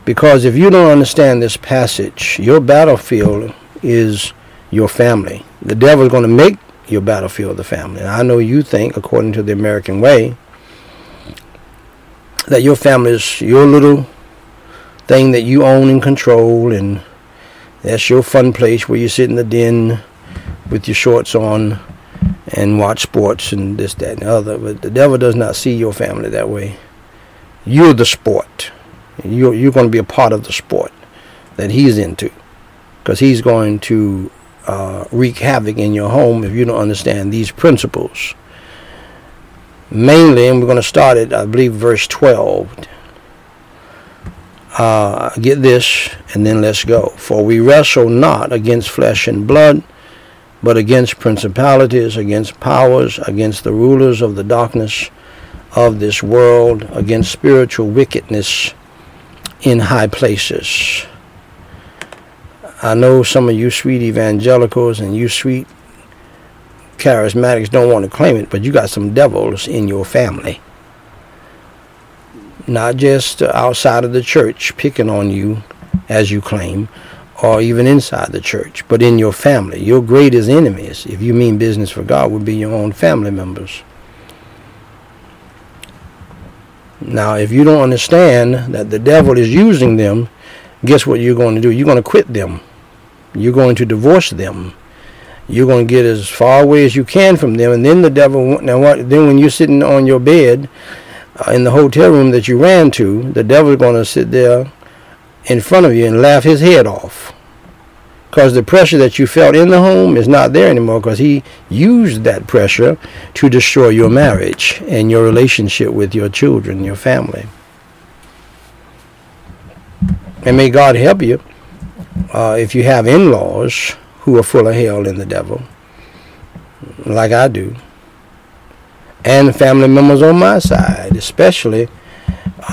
Because if you don't understand this passage, your battlefield is your family. The devil is going to make your battlefield the family. And I know you think, according to the American way, that your family is your little thing that you own and control, and that's your fun place where you sit in the den with your shorts on and watch sports and this, that, and the other. But the devil does not see your family that way. You're the sport. You're, you're going to be a part of the sport that he's into because he's going to uh, wreak havoc in your home if you don't understand these principles mainly, and we're going to start at, I believe, verse 12. uh, get this, and then let's go. For we wrestle not against flesh and blood, but against principalities, against powers, against the rulers of the darkness of this world, against spiritual wickedness in high places. I know some of you sweet evangelicals and you sweet charismatics don't want to claim it, but you got some devils in your family. Not just outside of the church picking on you, as you claim, or even inside the church, but in your family. Your greatest enemies, if you mean business for God, would be your own family members. Now, if you don't understand that the devil is using them, guess what you're going to do? You're going to quit them. You're going to divorce them. You're going to get as far away as you can from them, and then the devil. Now, what? Then when you're sitting on your bed uh, in the hotel room that you ran to, the devil's going to sit there in front of you and laugh his head off. Because the pressure that you felt in the home is not there anymore because he used that pressure to destroy your marriage and your relationship with your children, your family. And may God help you uh, if you have in laws who are full of hell and the devil, like I do, and family members on my side, especially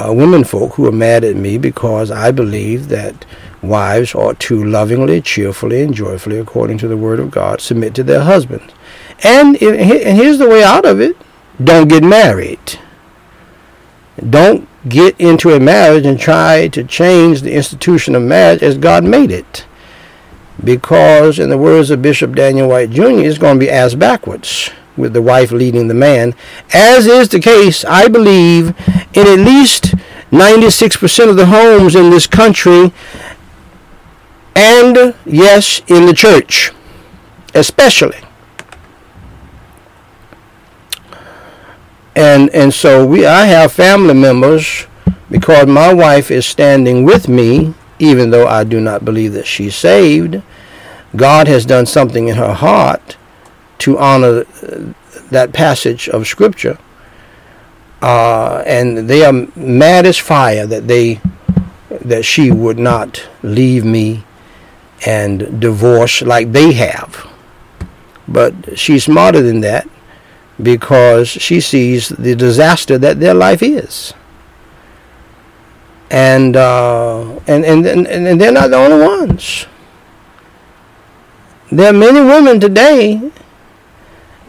uh, women folk who are mad at me because I believe that wives ought to lovingly, cheerfully, and joyfully, according to the word of God, submit to their husbands. And, and here's the way out of it don't get married. Don't get into a marriage and try to change the institution of marriage as God made it. Because, in the words of Bishop Daniel Whyte Jr., it's going to be ass backwards with the wife leading the man, as is the case, I believe, in at least 96% of the homes in this country, and yes, in the church, especially. And and so we I have family members because my wife is standing with me, even though I do not believe that she's saved. God has done something in her heart to honor that passage of Scripture. Uh, and they are mad as fire that they that she would not leave me and divorce like they have. But she's smarter than that because she sees the disaster that their life is. And, uh, and, and, and, and they're not the only ones. There are many women today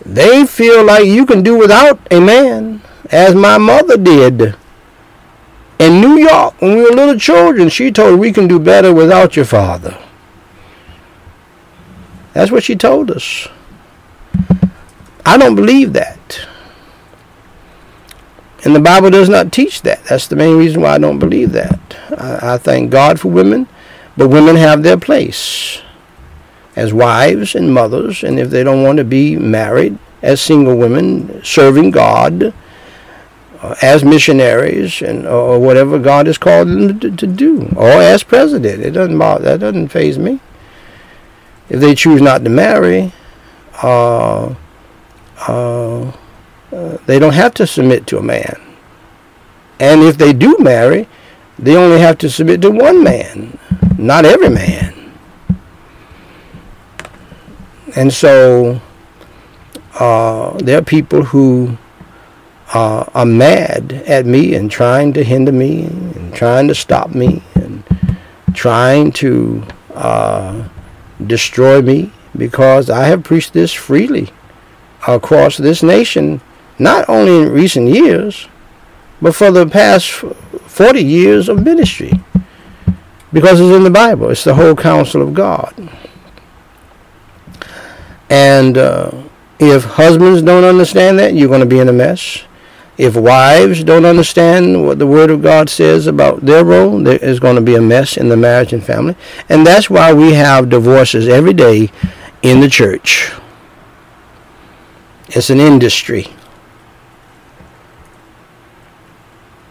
they feel like you can do without a man, as my mother did. In New York, when we were little children, she told we can do better without your father. That's what she told us. I don't believe that. And the Bible does not teach that. That's the main reason why I don't believe that. I, I thank God for women, but women have their place as wives and mothers, and if they don't want to be married as single women, serving God uh, as missionaries and or whatever God has called them to, to, do, or as president, it doesn't bother, that doesn't phase me. If they choose not to marry, uh, uh, they don't have to submit to a man. And if they do marry, they only have to submit to one man, not every man. And so uh, there are people who uh, are mad at me and trying to hinder me and trying to stop me and trying to uh, destroy me because I have preached this freely across this nation, not only in recent years, but for the past 40 years of ministry. Because it's in the Bible, it's the whole counsel of God. And uh, if husbands don't understand that, you're going to be in a mess. If wives don't understand what the Word of God says about their role, there is going to be a mess in the marriage and family. And that's why we have divorces every day in the church. It's an industry.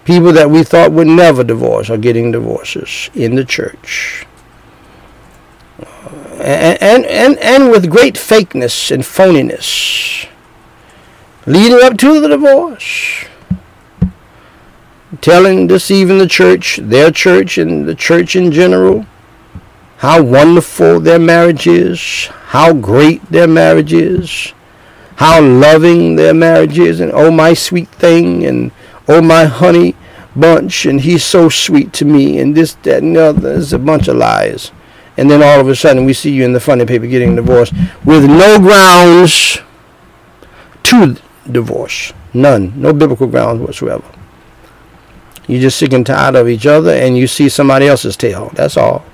People that we thought would never divorce are getting divorces in the church. Uh, and, and, and with great fakeness and phoniness. Leading up to the divorce. telling, deceiving the church, their church, and the church in general, how wonderful their marriage is, how great their marriage is, how loving their marriage is, and oh, my sweet thing, and oh, my honey bunch, and he's so sweet to me, and this, that, and the other. It's a bunch of lies. And then all of a sudden, we see you in the funny paper getting divorced with no grounds to divorce. None. No biblical grounds whatsoever. You're just sick and tired of each other and you see somebody else's tail. That's all.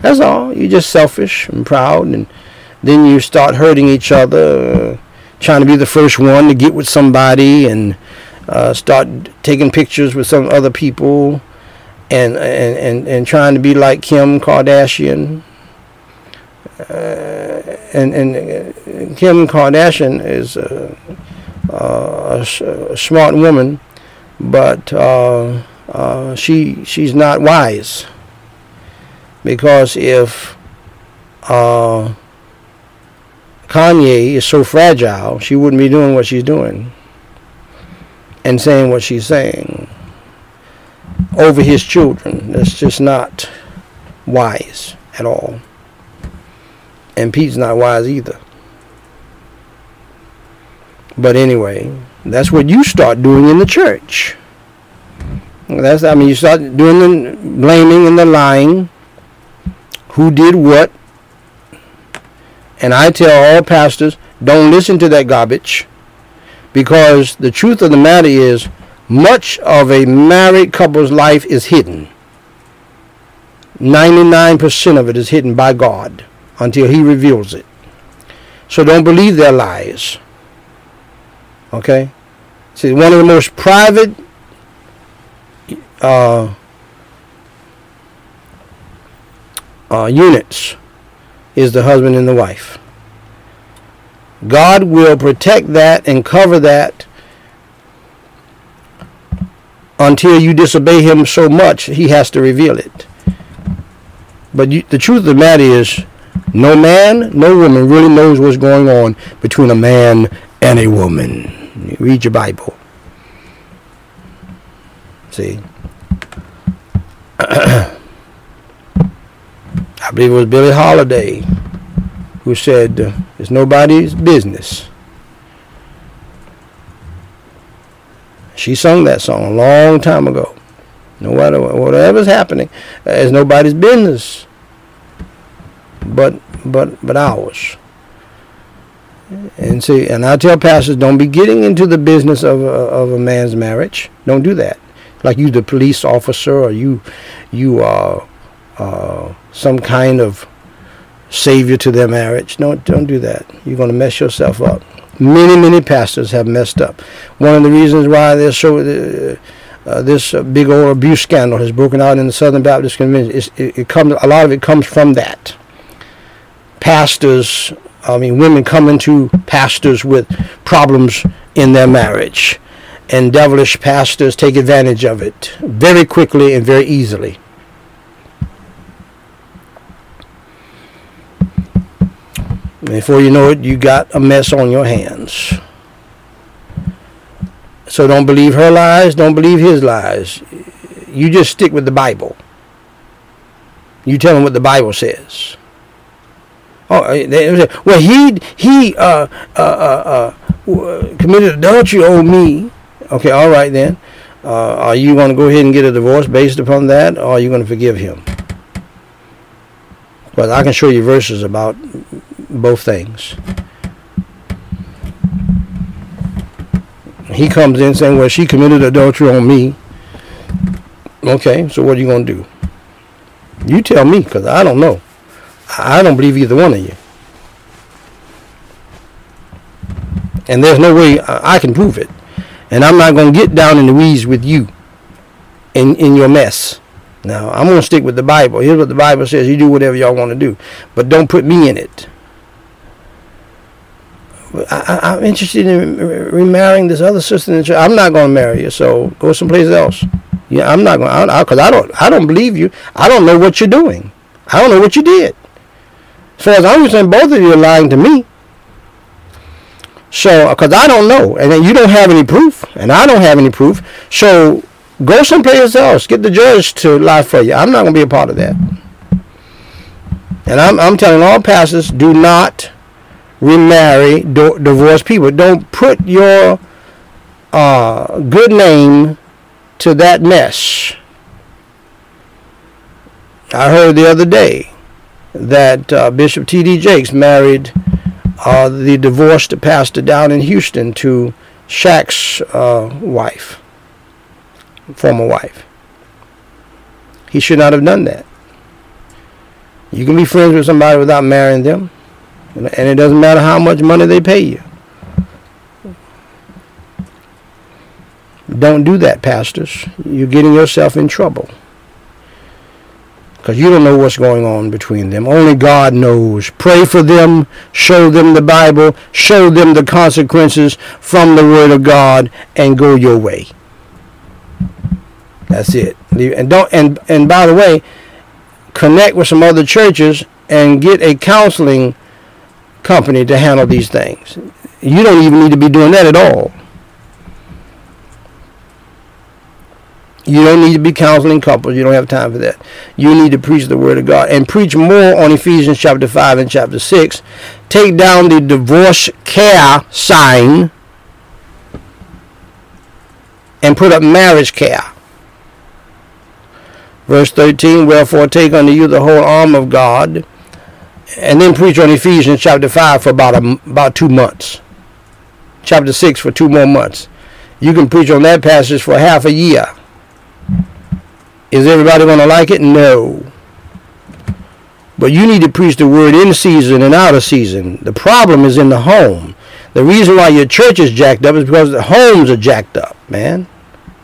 That's all. You're just selfish and proud and then you start hurting each other, trying to be the first one to get with somebody and uh, start taking pictures with some other people and, and, and, and trying to be like Kim Kardashian. Uh, and, and uh, Kim Kardashian is a, a, a smart woman but uh, uh, she she's not wise because if uh, Kanye is so fragile, she wouldn't be doing what she's doing and saying what she's saying over his children. That's just not wise at all. And Pete's not wise either. But anyway, that's what you start doing in the church. That's I mean you start doing the blaming and the lying. Who did what? And I tell all pastors, don't listen to that garbage. Because the truth of the matter is much of a married couple's life is hidden. 99% of it is hidden by God until he reveals it. So don't believe their lies. Okay? See, one of the most private uh, uh, units is the husband and the wife. God will protect that and cover that until you disobey him so much he has to reveal it. But you, the truth of the matter is, no man, no woman really knows what's going on between a man and a woman. Read your Bible. See? I believe it was Billie Holiday who said, uh, It's nobody's business. She sung that song a long time ago. No matter whatever's happening, it's nobody's business but but but ours. And see, and I tell pastors, don't be getting into the business of a, of a man's marriage. Don't do that. Like you, the police officer, or you, you are uh, some kind of savior to their marriage. Don't don't do that. You're going to mess yourself up. Many many pastors have messed up. One of the reasons why there's so uh, uh, this uh, big old abuse scandal has broken out in the Southern Baptist Convention. Is, it, it comes a lot of it comes from that. Pastors I mean, women come into pastors with problems in their marriage, and devilish pastors take advantage of it very quickly and very easily. Before you know it, you got a mess on your hands. So don't believe her lies, don't believe his lies. You just stick with the Bible. You tell him what the Bible says. Oh, uh, well, he he uh, uh, uh, uh committed adultery on me. Okay, all right then. Uh, are you going to go ahead and get a divorce based upon that, or are you going to forgive him? But I can show you verses about both things. He comes in saying, "Well, she committed adultery on me." Okay, so what are you going to do? You tell me, because I don't know. I don't believe either one of you. And there's no way I can prove it. And I'm not going to get down in the weeds with you in, in your mess. Now, I'm going to stick with the Bible. Here's what the Bible says. You do whatever y'all want to do. But don't put me in it. I, am interested in remarrying this other sister. I'm not going to marry you, so go someplace else. Yeah, I'm not going to, because I, I don't, I don't believe you. I don't know what you're doing. I don't know what you did. As far as I'm concerned, both of you are lying to me. So, because I don't know, and then you don't have any proof, and I don't have any proof. So, Go someplace else. Get the judge to lie for you. I'm not going to be a part of that. And I'm, I'm telling all pastors, do not remarry do, divorced people. Don't put your uh, good name to that mess. I heard the other day that uh, Bishop T.D. Jakes married uh, the divorced pastor down in Houston to Shaq's uh, wife, former wife. He should not have done that. You can be friends with somebody without marrying them, and it doesn't matter how much money they pay you. Don't do that, pastors. You're getting yourself in trouble because you don't know what's going on between them. Only God knows. Pray for them, show them the Bible, show them the consequences from the Word of God, and go your way. That's it. And don't and and by the way, connect with some other churches and get a counseling company to handle these things. You don't even need to be doing that at all. You don't need to be counseling couples. You don't have time for that. You need to preach the word of God and preach more on Ephesians chapter 5 and chapter 6. Take down the divorce care sign and put up marriage care. Verse 13, wherefore take unto you the whole arm of God, and then preach on Ephesians chapter 5 for about, a, about two months. Chapter 6 for two more months. You can preach on that passage for half a year is everybody going to like it? No. But you need to preach the word in season and out of season. The problem is in the home. The reason why your church is jacked up is because the homes are jacked up, man.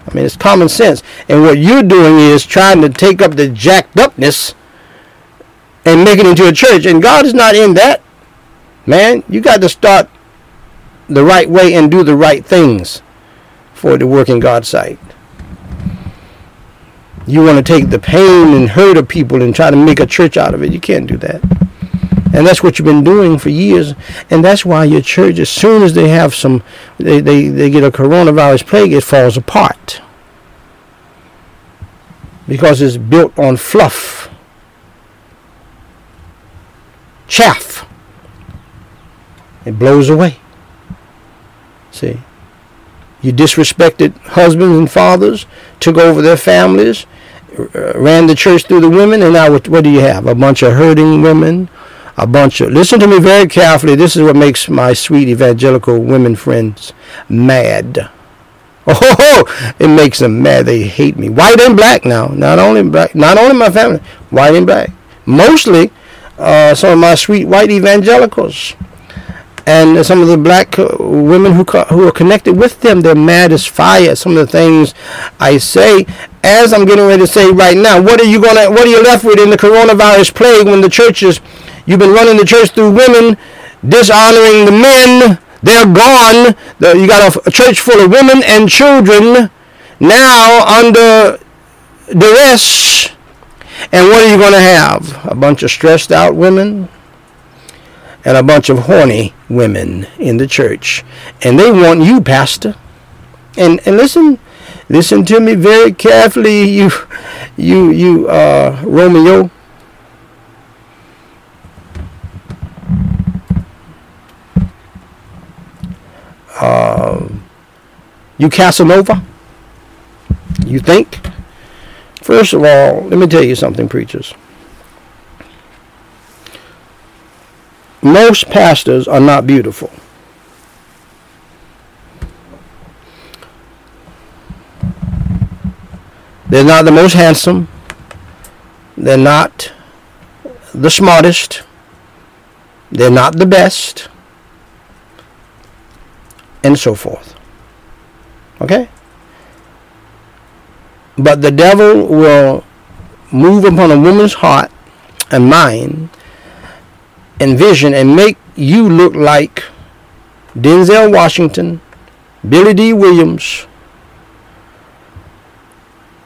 I mean, it's common sense. And what you're doing is trying to take up the jacked upness and make it into a church. And God is not in that. Man, you got to start the right way and do the right things for it to work in God's sight. You want to take the pain and hurt of people and try to make a church out of it. You can't do that. And that's what you've been doing for years. And that's why your church, as soon as they have some, they, they, they get a coronavirus plague, it falls apart. Because it's built on fluff, chaff. It blows away. See? You disrespected husbands and fathers, took over their families, ran the church through the women, and now what, what do you have? A bunch of hurting women, a bunch of. Listen to me very carefully. This is what makes my sweet evangelical women friends mad. Oh, it makes them mad. They hate me. White and black now. Not only black, not only my family, white and black. Mostly uh, some of my sweet white evangelicals and some of the black women who who are connected with them, they're mad as fire. Some of the things I say, as I'm getting ready to say right now, what are you gonna, what are you left with in the coronavirus plague when the churches, you've been running the church through women, dishonoring the men, they're gone. You got a, a church full of women and children now under duress. And what are you going to have? A bunch of stressed out women, and a bunch of horny women in the church. And they want you, Pastor. And and listen, listen to me very carefully, you you you uh Romeo. Uh, you Casanova? You think? First of all, let me tell you something, preachers. most pastors are not beautiful. They're not the most handsome. They're not the smartest. They're not the best. And so forth. Okay? But the devil will move upon a woman's heart and mind and vision and make you look like Denzel Washington, Billy Dee Williams,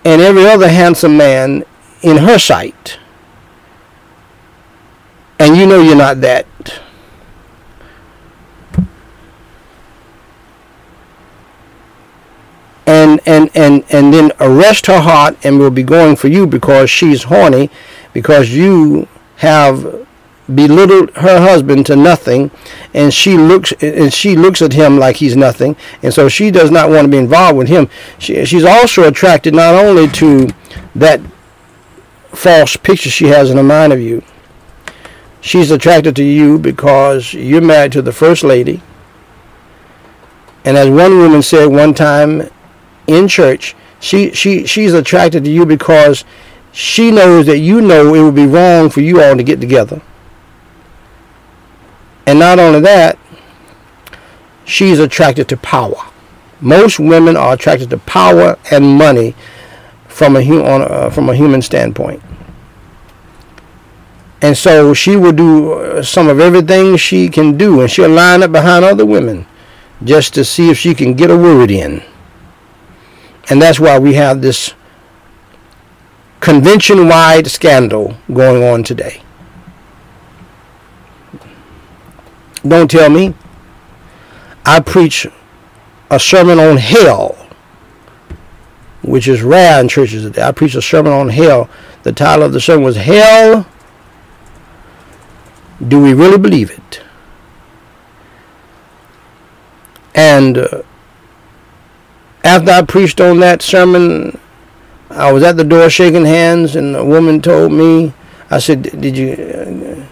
and every other handsome man in her sight. And you know you're not that. And and and and then arrest her heart and will be going for you because she's horny because you have belittled her husband to nothing and she looks and she looks at him like he's nothing and so she does not want to be involved with him. She, she's also attracted not only to that false picture she has in her mind of you she's attracted to you because you're married to the first lady and as one woman said one time in church she she she's attracted to you because she knows that you know it would be wrong for you all to get together and not only that, she's attracted to power. Most women are attracted to power and money from a, uh, from a human standpoint. And so she will do uh, some of everything she can do, and she'll line up behind other women just to see if she can get a word in. And that's why we have this convention wide scandal going on today. Don't tell me. I preach a sermon on hell, which is rare in churches today. I preach a sermon on hell. The title of the sermon was Hell. Do we really believe it? And uh, after I preached on that sermon, I was at the door shaking hands, and a woman told me, I said, Did you. Uh,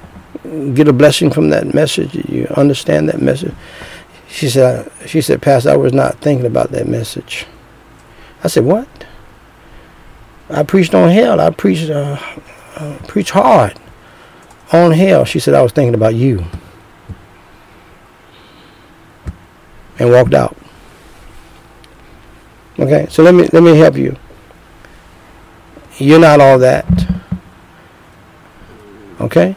get a blessing from that message? Did You understand that message? She said, she said, Pastor, I was not thinking about that message. I said, what? I preached on hell. I preached, uh, uh, preached hard on hell. She said, I was thinking about you. And walked out. Okay, so let me let me help you. You're not all that. Okay?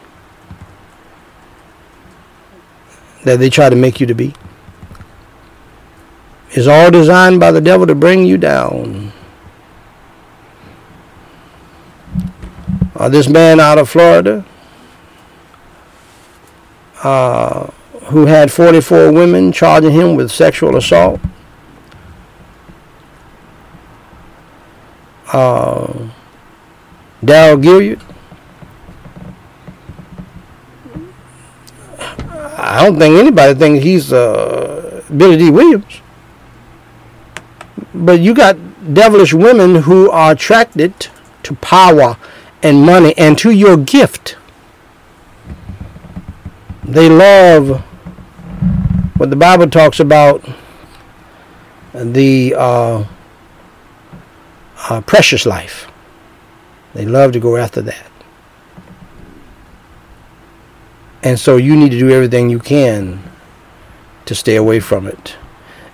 that they try to make you to be is all designed by the devil to bring you down. Uh, this man out of Florida uh, who had 44 women charging him with sexual assault. Uh, Darrell Gilyard I don't think anybody thinks he's uh, Billy Dee Williams. But you got devilish women who are attracted to power and money and to your gift. They love what the Bible talks about the uh, uh, precious life. They love to go after that. And so you need to do everything you can to stay away from it.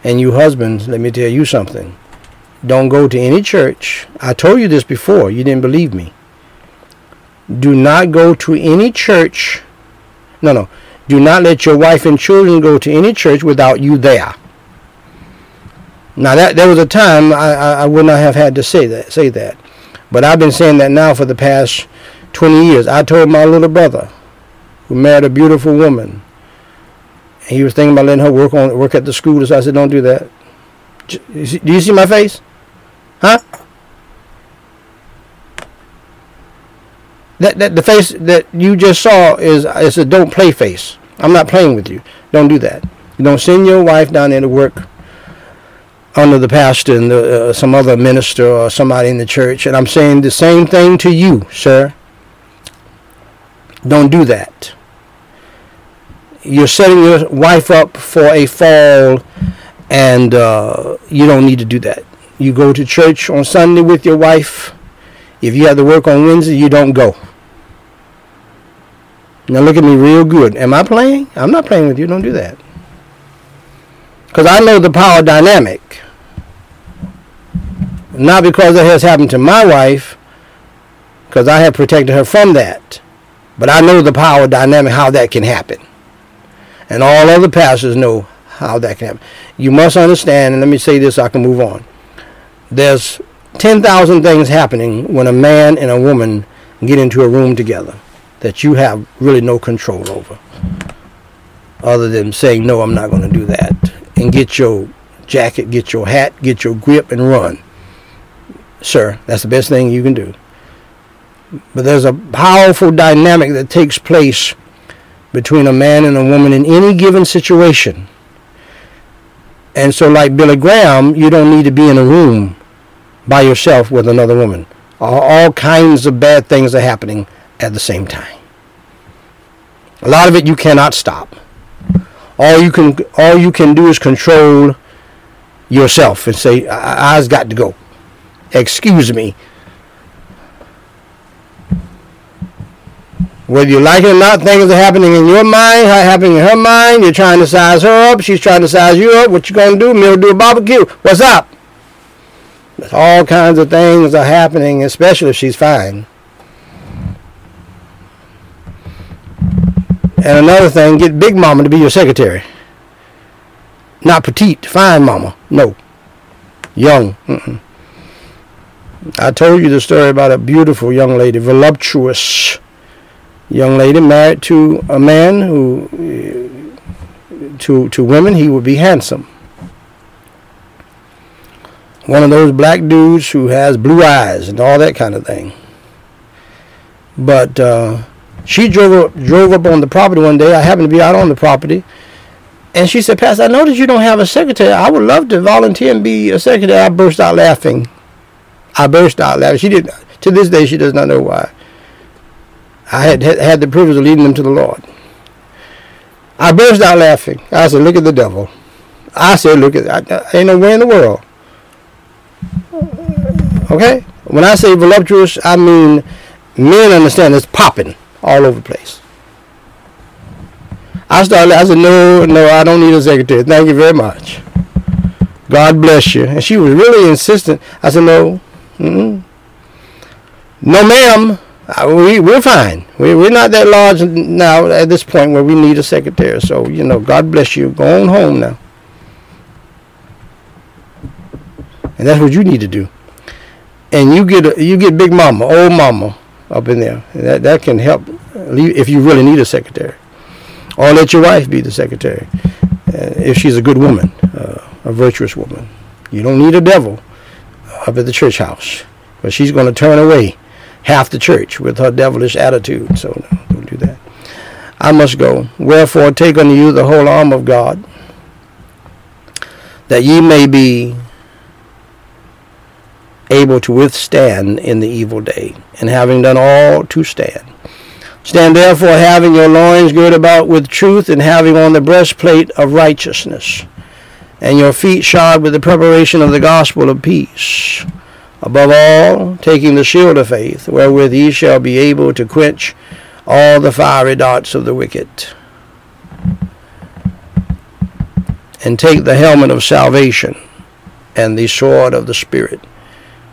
And you husbands, let me tell you something. Don't go to any church. I told you this before. You didn't believe me. Do not go to any church. No, no. Do not let your wife and children go to any church without you there. Now that there was a time I, I, I would not have had to say that say that. But I've been saying that now for the past 20 years. I told my little brother, who married a beautiful woman. And he was thinking about letting her work on work at the school. So I said, "Don't do that." Do you see my face? Huh? That that the face that you just saw is is a don't play face. I'm not playing with you. Don't do that. You don't send your wife down there to work under the pastor and the, uh, some other minister or somebody in the church. And I'm saying the same thing to you, sir. Don't do that you're setting your wife up for a fall, and uh, you don't need to do that. You go to church on Sunday with your wife. If you have to work on Wednesday, you don't go. Now look at me real good. Am I playing? I'm not playing with you. Don't do that. Because I know the power dynamic. Not because it has happened to my wife, because I have protected her from that. But I know the power dynamic, how that can happen and all other pastors know how that can happen. You must understand, and let me say this so I can move on. There's 10,000 things happening when a man and a woman get into a room together that you have really no control over. Other than saying, no, I'm not going to do that. And get your jacket, get your hat, get your grip, and run. Sir, that's the best thing you can do. But there's a powerful dynamic that takes place between a man and a woman in any given situation. And so, like Billy Graham, you don't need to be in a room by yourself with another woman. All, kinds of bad things are happening at the same time. A lot of it you cannot stop. All you can all you can do is control yourself and say, I, I's got to go. Excuse me. Whether you like it or not, things are happening in your mind, happening in her mind. You're trying to size her up. She's trying to size you up. What you gonna do? Me'll do a barbecue. What's up? All kinds of things are happening, especially if she's fine. And another thing, get Big Mama to be your secretary. Not petite, fine mama. No. Young. Mm-mm. I told you the story about a beautiful young lady, voluptuous young lady married to a man who, to, to women, he would be handsome. One of those black dudes who has blue eyes and all that kind of thing. But uh, she drove up, drove up on the property one day. I happened to be out on the property. And she said, Pastor, I noticed you don't have a secretary. I would love to volunteer and be a secretary. I burst out laughing. I burst out laughing. She did to this day she does not know why. I had had the privilege of leading them to the Lord. I burst out laughing. I said, "Look at the devil." I said, "Look at that. Ain't no way in the world." Okay. When I say voluptuous, I mean men understand it's popping all over the place. I started. I said, "No, no, I don't need a secretary. Thank you very much. God bless you." And she was really insistent. I said, "No, mm-mm. no, ma'am. We we're fine. We we're not that large now at this point where we need a secretary. So you know, God bless you. Go on home now." And that's what you need to do. And you get a, you get Big Mama, old Mama, up in there. That that can help if you really need a secretary, or let your wife be the secretary uh, if she's a good woman, uh, a virtuous woman. You don't need a devil up at the church house, but she's going to turn away half the church with her devilish attitude. So no, don't do that. I must go. Wherefore, take unto you the whole arm of God, that ye may be able to withstand in the evil day, and having done all to stand. Stand therefore, having your loins girt about with truth, and having on the breastplate of righteousness, and your feet shod with the preparation of the gospel of peace. Above all, taking the shield of faith, wherewith ye shall be able to quench all the fiery darts of the wicked. And take the helmet of salvation and the sword of the Spirit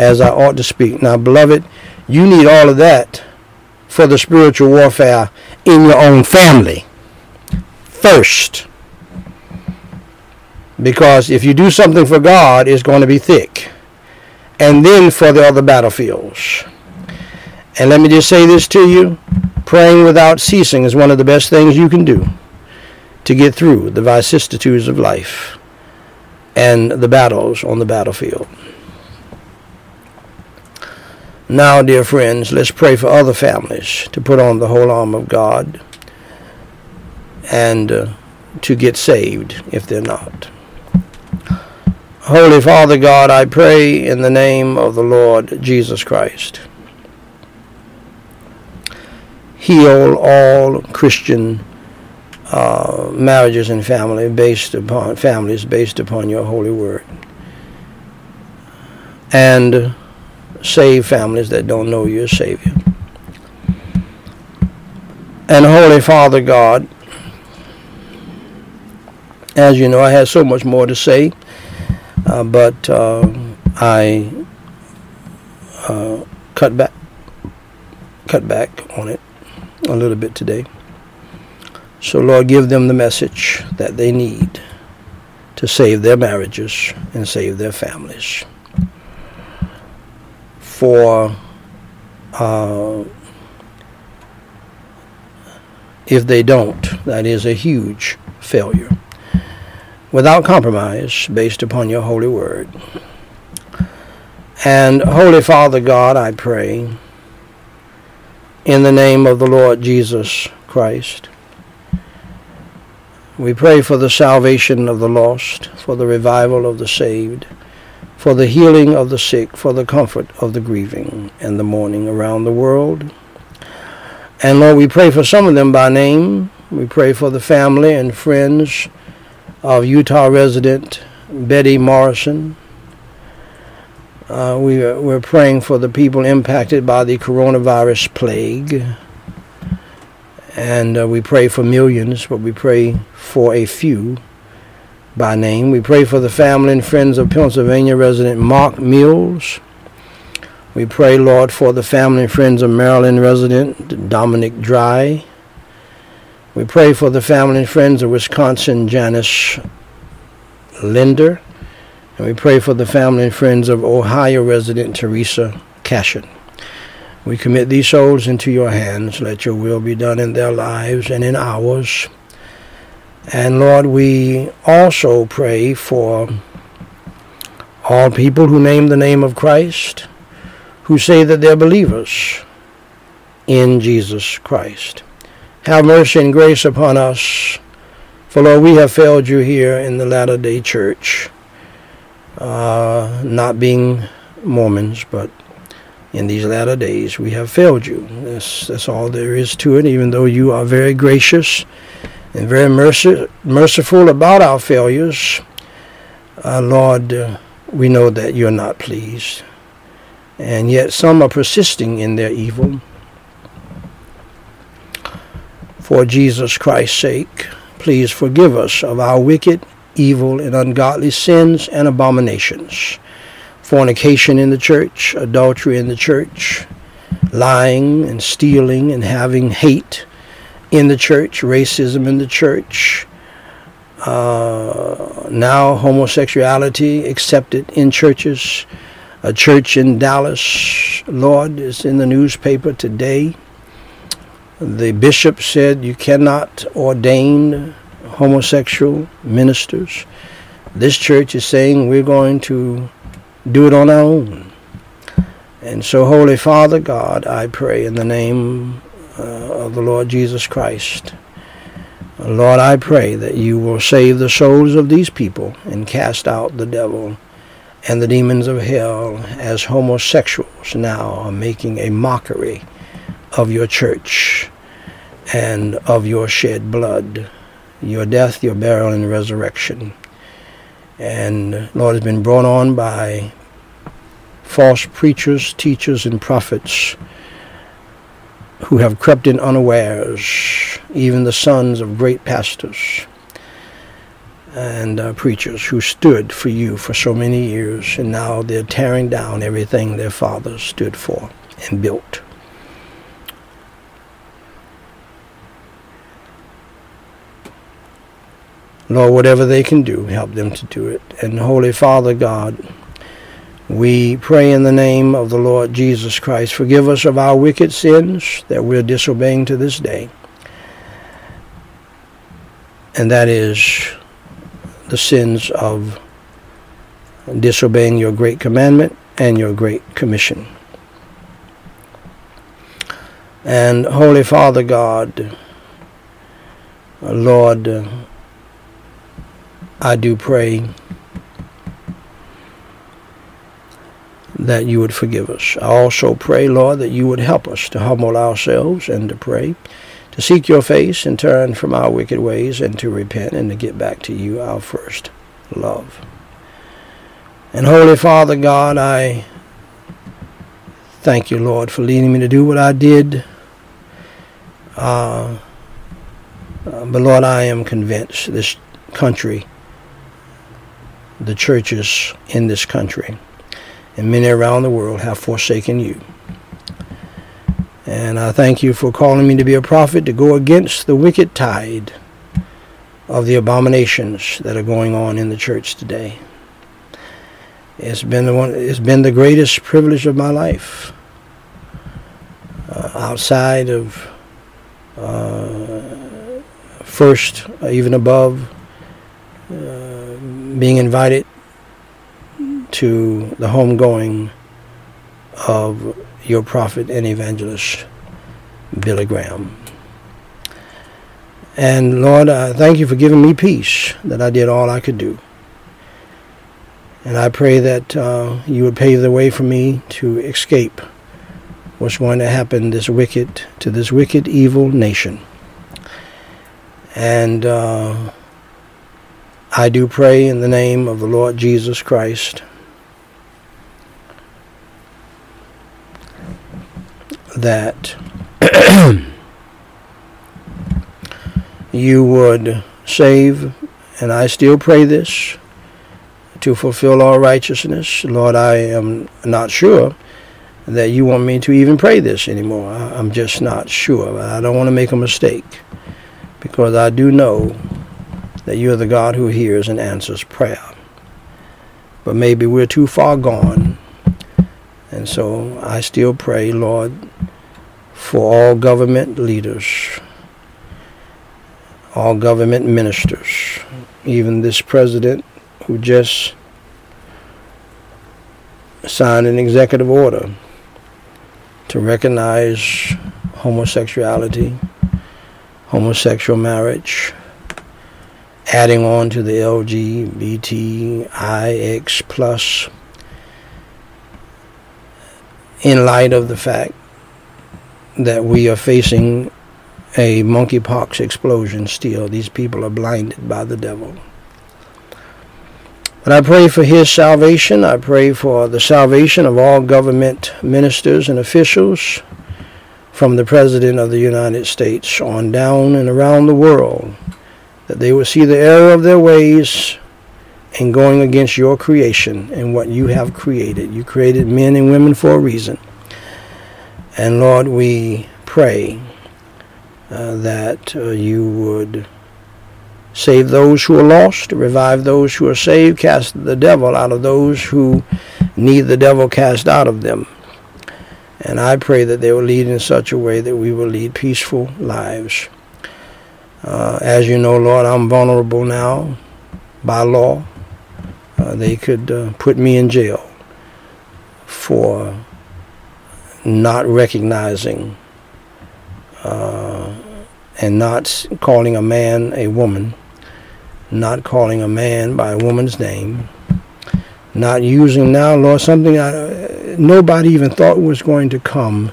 as I ought to speak. Now, beloved, you need all of that for the spiritual warfare in your own family first. Because if you do something for God, it's going to be thick. And then for the other battlefields. And let me just say this to you praying without ceasing is one of the best things you can do to get through the vicissitudes of life and the battles on the battlefield. Now, dear friends, let's pray for other families to put on the whole arm of God and uh, to get saved if they're not. Holy Father God, I pray in the name of the Lord Jesus Christ. Heal all Christian uh, marriages and family based upon families based upon your holy word. And save families that don't know you as Savior. And Holy Father God, as you know, I had so much more to say, uh, but uh, I uh, cut back cut back on it a little bit today. So Lord, give them the message that they need to save their marriages and save their families. For uh, if they don't, that is a huge failure. Without compromise, based upon your holy word. And Holy Father God, I pray, in the name of the Lord Jesus Christ, we pray for the salvation of the lost, for the revival of the saved, for the healing of the sick, for the comfort of the grieving and the mourning around the world. And Lord, we pray for some of them by name. We pray for the family and friends of Utah resident Betty Morrison. Uh, we, we're praying for the people impacted by the coronavirus plague. And uh, we pray for millions, but we pray for a few by name. We pray for the family and friends of Pennsylvania resident Mark Mills. We pray, Lord, for the family and friends of Maryland resident Dominic Dry. We pray for the family and friends of Wisconsin Janice Linder. And we pray for the family and friends of Ohio resident Teresa Cashin. We commit these souls into your hands. Let your will be done in their lives and in ours. And Lord, we also pray for all people who name the name of Christ, who say that they're believers in Jesus Christ. Have mercy and grace upon us, for Lord, we have failed you here in the Latter day Church, uh, not being Mormons, but in these latter days we have failed you. That's, that's all there is to it, even though you are very gracious and very merci- merciful about our failures. Uh, Lord, uh, we know that you're not pleased. And yet some are persisting in their evil. For Jesus Christ's sake, please forgive us of our wicked, evil, and ungodly sins and abominations fornication in the church, adultery in the church, lying and stealing and having hate in the church, racism in the church, uh, now homosexuality accepted in churches. A church in Dallas, Lord, is in the newspaper today. The bishop said you cannot ordain homosexual ministers. This church is saying we're going to do it on our own. And so, Holy Father God, I pray in the name Uh, of the Lord Jesus Christ. Lord, I pray that you will save the souls of these people and cast out the devil and the demons of hell as homosexuals now are making a mockery of your church and of your shed blood, your death, your burial, and resurrection and Lord has been brought on by false preachers, teachers, and prophets who have crept in unawares, even the sons of great pastors and uh, preachers who stood for you for so many years, and now they're tearing down everything their fathers stood for and built. Lord, whatever they can do, help them to do it. And Holy Father God, we pray in the name of the Lord Jesus Christ, forgive us of our wicked sins that we're disobeying to this day. And that is the sins of disobeying your great commandment and your great commission. And Holy Father God, Lord, I do pray that you would forgive us. I also pray, Lord, that you would help us to humble ourselves and to pray, to seek your face and turn from our wicked ways and to repent and to get back to you, our first love. And Holy Father God, I thank you, Lord, for leading me to do what I did. Uh, but Lord, I am convinced this country the churches in this country and many around the world have forsaken you. And I thank you for calling me to be a prophet to go against the wicked tide of the abominations that are going on in the church today. It's been the one, it's been the greatest privilege of my life. Uh, outside of uh, first, even above, uh, being invited to the homegoing of your prophet and evangelist, Billy Graham. And Lord, I thank you for giving me peace that I did all I could do. And I pray that uh, you would pave the way for me to escape what's going to happen this wicked to this wicked, evil nation. And uh, I do pray in the name of the Lord Jesus Christ that you would save, and I still pray this, to fulfill all righteousness. Lord, I am not sure that you want me to even pray this anymore. I'm just not sure. I don't want to make a mistake because I do know that you're the God who hears and answers prayer. But maybe we're too far gone. And so I still pray, Lord, for all government leaders, all government ministers, even this president who just signed an executive order to recognize homosexuality, homosexual marriage, adding on to the LGBTIX plus in light of the fact that we are facing a monkeypox explosion still. These people are blinded by the devil. But I pray for his salvation. I pray for the salvation of all government ministers and officials from the President of the United States on down and around the world, that they will see the error of their ways in going against your creation and what you have created. You created men and women for a reason. And Lord, we pray uh, that uh, you would save those who are lost, revive those who are saved, cast the devil out of those who need the devil cast out of them. And I pray that they will lead in such a way that we will lead peaceful lives. Uh, as you know, Lord, I'm vulnerable now by law. Uh, they could uh, put me in jail for not recognizing uh, and not calling a man a woman not calling a man by a woman's name, not using now, Lord, something I, nobody even thought was going to come.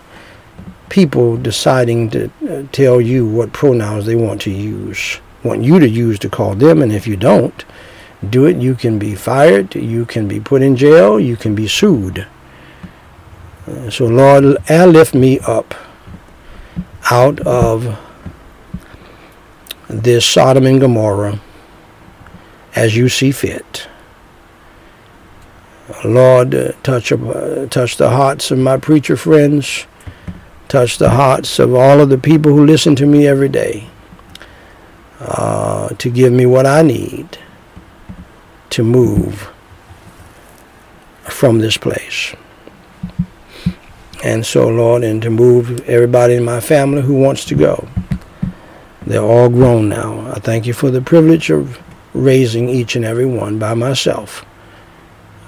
People deciding to uh, tell you what pronouns they want to use, want you to use to call them, and if you don't do it, you can be fired, you can be put in jail, you can be sued. Uh, so, Lord, lift me up out of this Sodom and Gomorrah as you see fit. Lord, uh, touch, uh, touch the hearts of my preacher friends. Touch the hearts of all of the people who listen to me every day uh, to give me what I need to move from this place. And so, Lord, and to move everybody in my family who wants to go. They're all grown now. I thank you for the privilege of raising each and every one by myself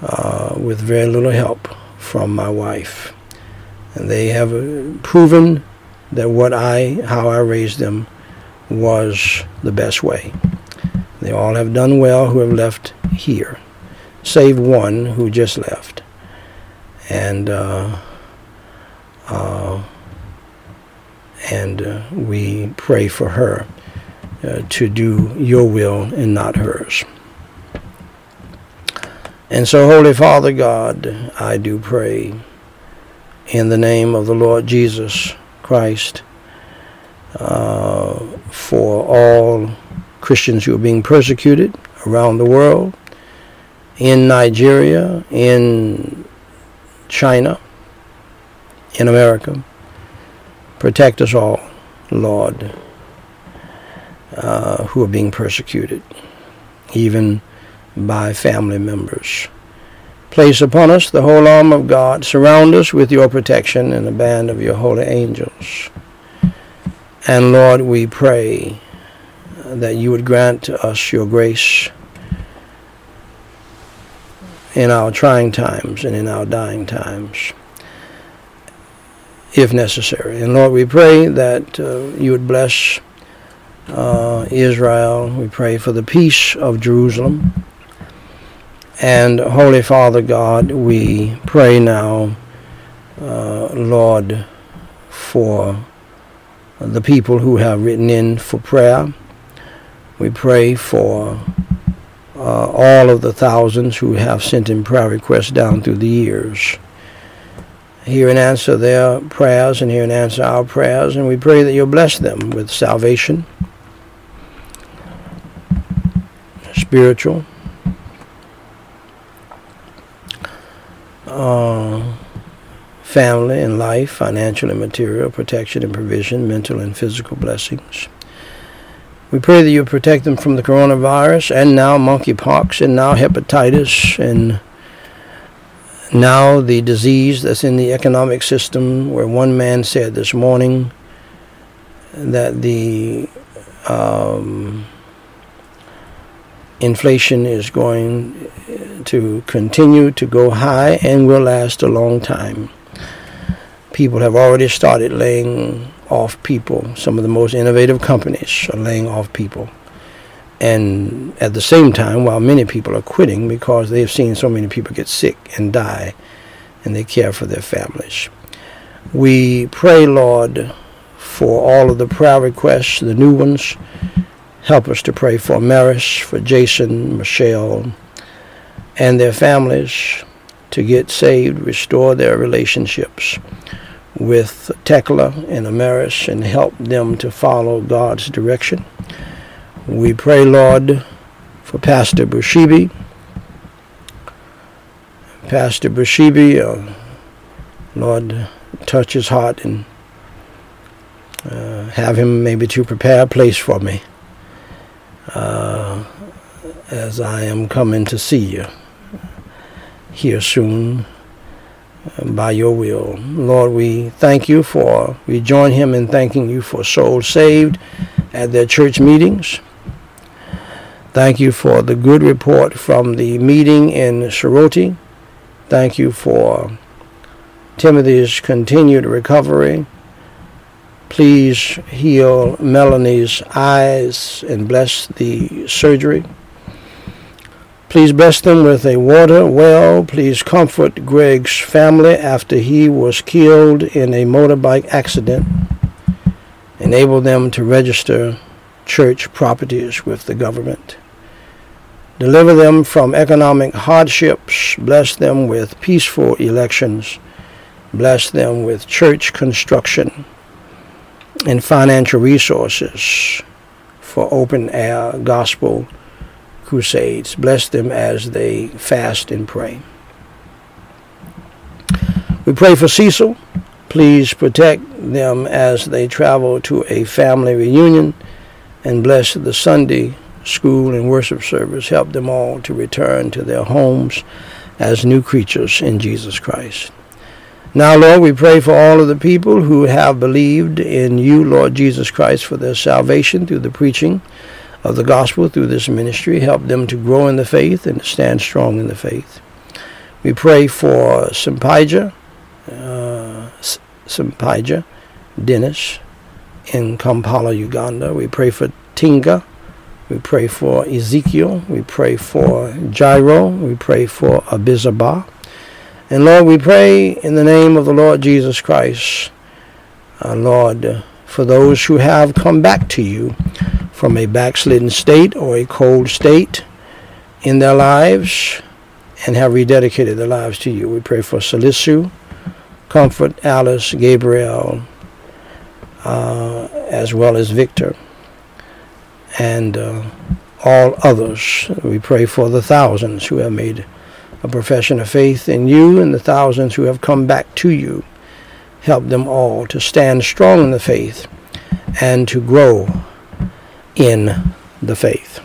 uh, with very little help from my wife. And they have uh, proven that what I, how I raised them was the best way. They all have done well who have left here, save one who just left. And uh, uh, and uh, we pray for her uh, to do your will and not hers. And so, Holy Father God, I do pray in the name of the Lord Jesus Christ uh, for all Christians who are being persecuted around the world, in Nigeria, in China, in America. Protect us all, Lord, uh, who are being persecuted, even by family members. Place upon us the whole arm of God. Surround us with your protection and the band of your holy angels. And Lord, we pray that you would grant us your grace in our trying times and in our dying times, if necessary. And Lord, we pray that uh, you would bless uh, Israel. We pray for the peace of Jerusalem. And Holy Father God, we pray now, uh, Lord, for the people who have written in for prayer. We pray for uh, all of the thousands who have sent in prayer requests down through the years. Hear and answer their prayers and hear and answer our prayers, and we pray that you'll bless them with salvation, spiritual, uh, family and life, financial and material, protection and provision, mental and physical blessings. We pray that you protect them from the coronavirus and now monkeypox and now hepatitis and now the disease that's in the economic system where one man said this morning that the um, inflation is going to continue to go high and will last a long time. People have already started laying off people. Some of the most innovative companies are laying off people. And at the same time, while many people are quitting because they've seen so many people get sick and die and they care for their families. We pray, Lord, for all of the prayer requests, the new ones. Help us to pray for Maris, for Jason, Michelle, and their families to get saved, restore their relationships with Tekla and Amaris and help them to follow God's direction. We pray, Lord, for Pastor Bushibi. Pastor Bushibi, uh, Lord, touch his heart and uh, have him maybe to prepare a place for me uh, as I am coming to see you here soon by your will. Lord, we thank you for, we join him in thanking you for souls saved at their church meetings. Thank you for the good report from the meeting in Shiroti. Thank you for Timothy's continued recovery. Please heal Melanie's eyes and bless the surgery. Please bless them with a water well. Please comfort Greg's family after he was killed in a motorbike accident. Enable them to register church properties with the government. Deliver them from economic hardships. Bless them with peaceful elections. Bless them with church construction and financial resources for open air gospel crusades. Bless them as they fast and pray. We pray for Cecil. Please protect them as they travel to a family reunion and bless the Sunday school and worship service. Help them all to return to their homes as new creatures in Jesus Christ. Now, Lord, we pray for all of the people who have believed in you, Lord Jesus Christ, for their salvation through the preaching of the gospel through this ministry. Help them to grow in the faith and to stand strong in the faith. We pray for Simpija, uh, Dennis in Kampala, Uganda. We pray for Tinga. We pray for Ezekiel. We pray for Jairo. We pray for Abizabah. And Lord, we pray in the name of the Lord Jesus Christ, uh, Lord, for those who have come back to you from a backslidden state or a cold state in their lives and have rededicated their lives to you. We pray for Salisu, Comfort, Alice, Gabriel, uh, as well as Victor, and uh, all others. We pray for the thousands who have made a profession of faith in you and the thousands who have come back to you. Help them all to stand strong in the faith and to grow in the faith.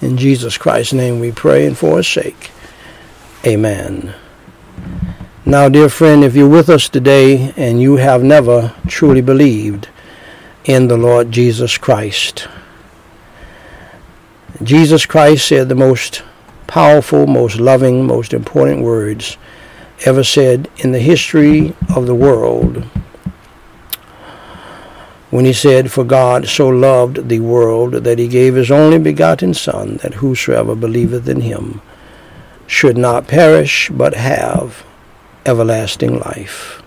In Jesus Christ's name we pray and for his sake. Amen. Now, dear friend, if you're with us today and you have never truly believed in the Lord Jesus Christ, Jesus Christ said the most powerful, most loving, most important words ever said in the history of the world when he said, For God so loved the world that he gave his only begotten Son, that whosoever believeth in him should not perish, but have everlasting life.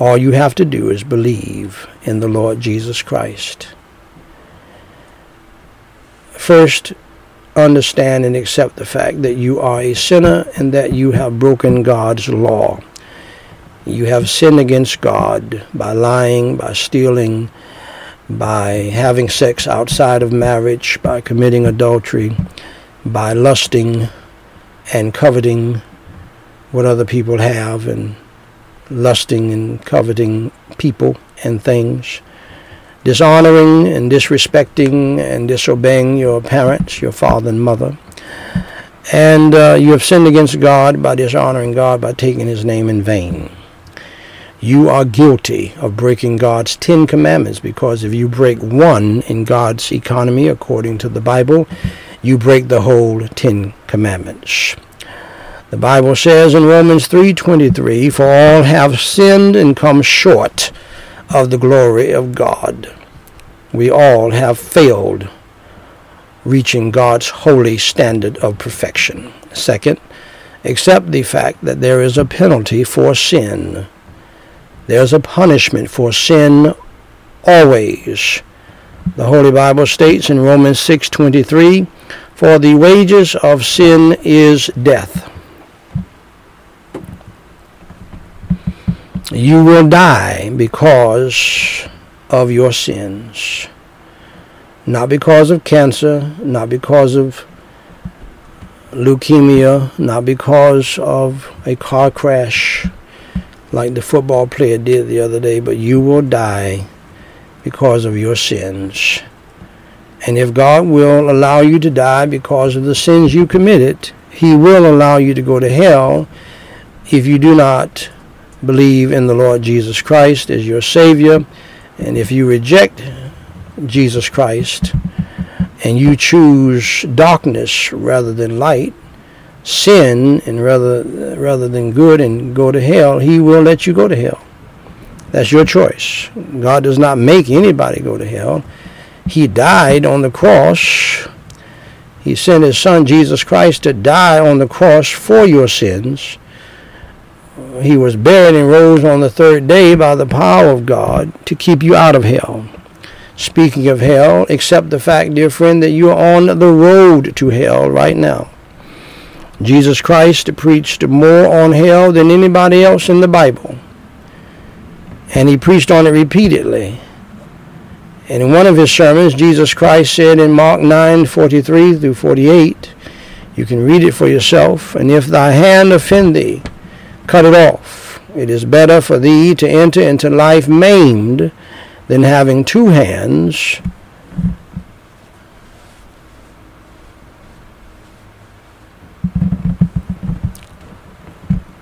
All you have to do is believe in the Lord Jesus Christ. First, understand and accept the fact that you are a sinner and that you have broken God's law. You have sinned against God by lying, by stealing, by having sex outside of marriage, by committing adultery, by lusting and coveting what other people have and lusting and coveting people and things, dishonoring and disrespecting and disobeying your parents, your father and mother. And uh, you have sinned against God by dishonoring God by taking his name in vain. You are guilty of breaking God's Ten Commandments because if you break one in God's economy, according to the Bible, you break the whole Ten Commandments. The Bible says in Romans 3:23, "For all have sinned and come short of the glory of God." We all have failed reaching God's holy standard of perfection. Second, accept the fact that there is a penalty for sin. There's a punishment for sin always. The Holy Bible states in Romans 6:23, "For the wages of sin is death." You will die because of your sins. Not because of cancer, not because of leukemia, not because of a car crash like the football player did the other day, but you will die because of your sins. And if God will allow you to die because of the sins you committed, He will allow you to go to hell if you do not believe in the Lord Jesus Christ as your Savior, and if you reject Jesus Christ and you choose darkness rather than light, sin and rather rather than good and go to hell, he will let you go to hell. That's your choice. God does not make anybody go to hell. He died on the cross. He sent his son Jesus Christ to die on the cross for your sins he was buried and rose on the third day by the power of God to keep you out of hell. Speaking of hell, accept the fact, dear friend, that you are on the road to hell right now. Jesus Christ preached more on hell than anybody else in the Bible. And he preached on it repeatedly. And in one of his sermons, Jesus Christ said in Mark 9 43 through 48, you can read it for yourself, and if thy hand offend thee, cut it off. It is better for thee to enter into life maimed than having two hands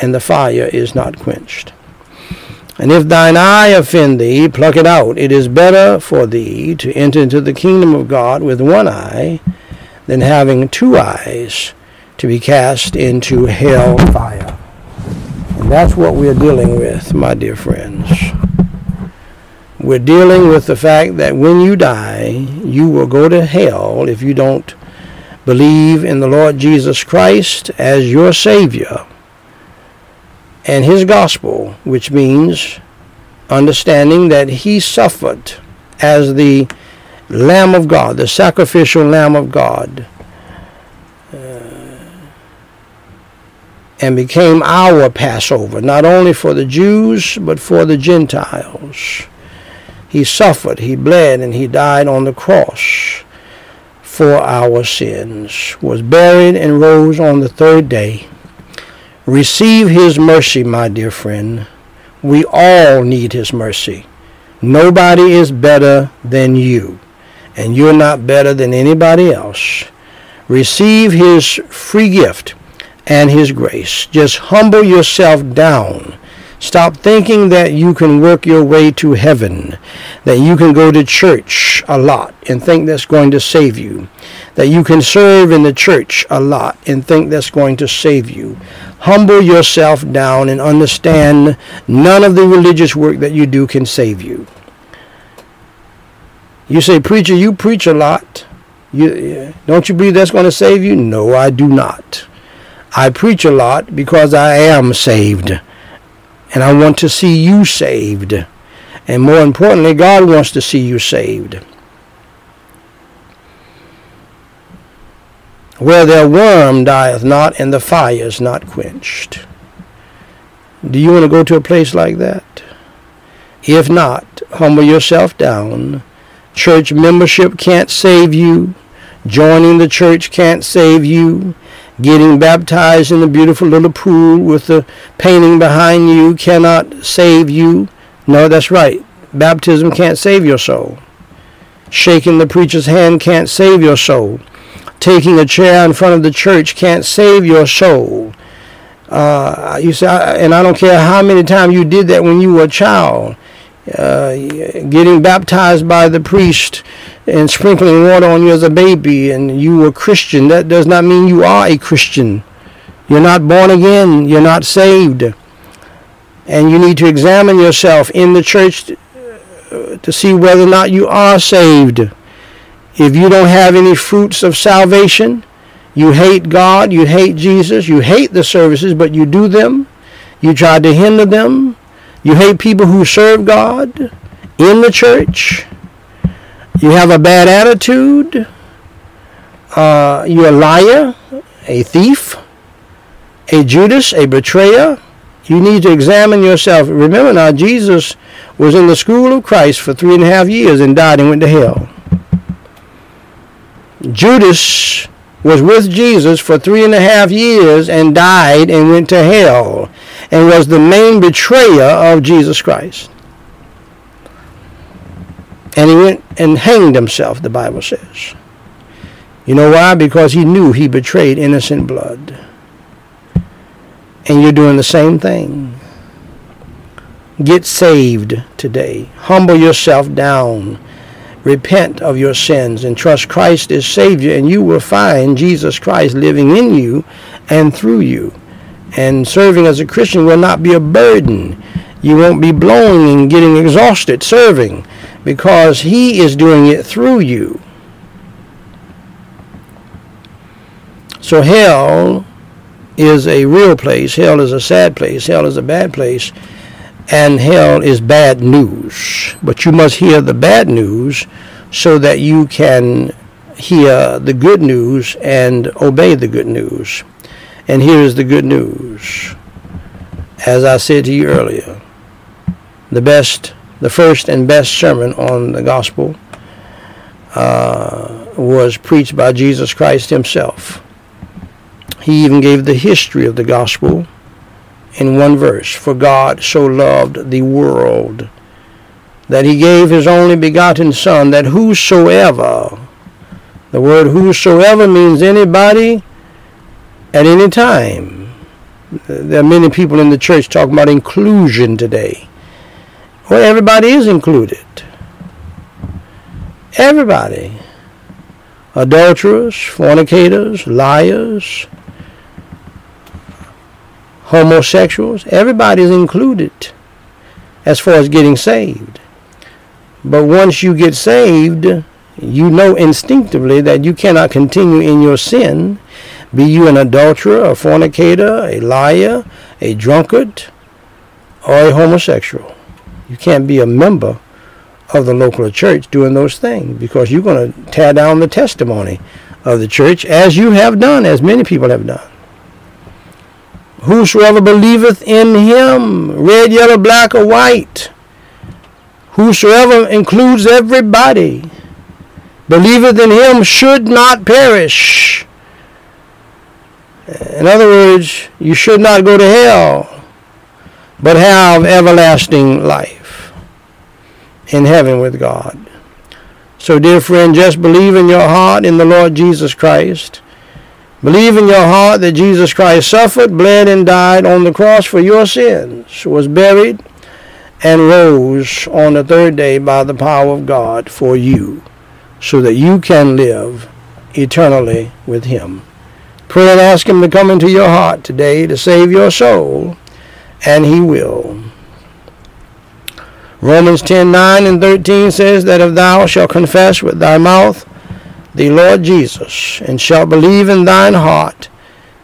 and the fire is not quenched. And if thine eye offend thee, pluck it out. It is better for thee to enter into the kingdom of God with one eye than having two eyes to be cast into hell fire. And that's what we're dealing with, my dear friends. We're dealing with the fact that when you die, you will go to hell if you don't believe in the Lord Jesus Christ as your Savior and His gospel, which means understanding that He suffered as the Lamb of God, the sacrificial Lamb of God, uh, and became our Passover, not only for the Jews, but for the Gentiles. He suffered, He bled, and He died on the cross for our sins, was buried and rose on the third day. Receive his mercy, my dear friend. We all need his mercy. Nobody is better than you, and you're not better than anybody else. Receive his free gift and his grace. Just humble yourself down Stop thinking that you can work your way to heaven, that you can go to church a lot and think that's going to save you, that you can serve in the church a lot and think that's going to save you. Humble yourself down and understand none of the religious work that you do can save you. You say, Preacher, you preach a lot. You, eh, don't you believe that's going to save you? No, I do not. I preach a lot because I am saved and I want to see you saved. And more importantly, God wants to see you saved. Where their worm dieth not, and the fire is not quenched. Do you want to go to a place like that? If not, humble yourself down. Church membership can't save you. Joining the church can't save you. Getting baptized in the beautiful little pool with the painting behind you cannot save you. No, that's right. Baptism can't save your soul. Shaking the preacher's hand can't save your soul. Taking a chair in front of the church can't save your soul. Uh, you say, and I don't care how many times you did that when you were a child. Uh, getting baptized by the priest and sprinkling water on you as a baby and you were Christian, that does not mean you are a Christian. You're not born again. You're not saved. And you need to examine yourself in the church to, to see whether or not you are saved. If you don't have any fruits of salvation, you hate God, you hate Jesus, you hate the services, but you do them. You try to hinder them. You hate people who serve God in the church. You have a bad attitude. Uh, you're a liar, a thief, a Judas, a betrayer. You need to examine yourself. Remember now, Jesus was in the school of Christ for three and a half years and died and went to hell. Judas was with Jesus for three and a half years and died and went to hell and was the main betrayer of Jesus Christ. And he went and hanged himself, the Bible says. You know why? Because he knew he betrayed innocent blood. And you're doing the same thing. Get saved today. Humble yourself down. Repent of your sins and trust Christ as Savior, and you will find Jesus Christ living in you and through you and serving as a Christian will not be a burden. You won't be blowing and getting exhausted serving because He is doing it through you. So hell is a real place. Hell is a sad place. Hell is a bad place. And hell is bad news. But you must hear the bad news so that you can hear the good news and obey the good news. And here is the good news. As I said to you earlier, the best, the first and best sermon on the gospel uh, was preached by Jesus Christ himself. He even gave the history of the gospel in one verse. For God so loved the world that he gave his only begotten Son, that whosoever, the word whosoever means anybody at any time. There are many people in the church talking about inclusion today. Well, everybody is included. Everybody. Adulterers, fornicators, liars, homosexuals, everybody is included as far as getting saved. But once you get saved, you know instinctively that you cannot continue in your sin, be you an adulterer, a fornicator, a liar, a drunkard, or a homosexual. You can't be a member of the local church doing those things because you're going to tear down the testimony of the church as you have done, as many people have done. Whosoever believeth in him, red, yellow, black, or white, whosoever includes everybody, believeth in him should not perish. In other words, you should not go to hell, but have everlasting life in heaven with God. So, dear friend, just believe in your heart in the Lord Jesus Christ. Believe in your heart that Jesus Christ suffered, bled, and died on the cross for your sins, was buried, and rose on the third day by the power of God for you, so that you can live eternally with Him. Pray and ask Him to come into your heart today to save your soul, and He will. Romans 10 9 and 13 says that if thou shalt confess with thy mouth the Lord Jesus, and shalt believe in thine heart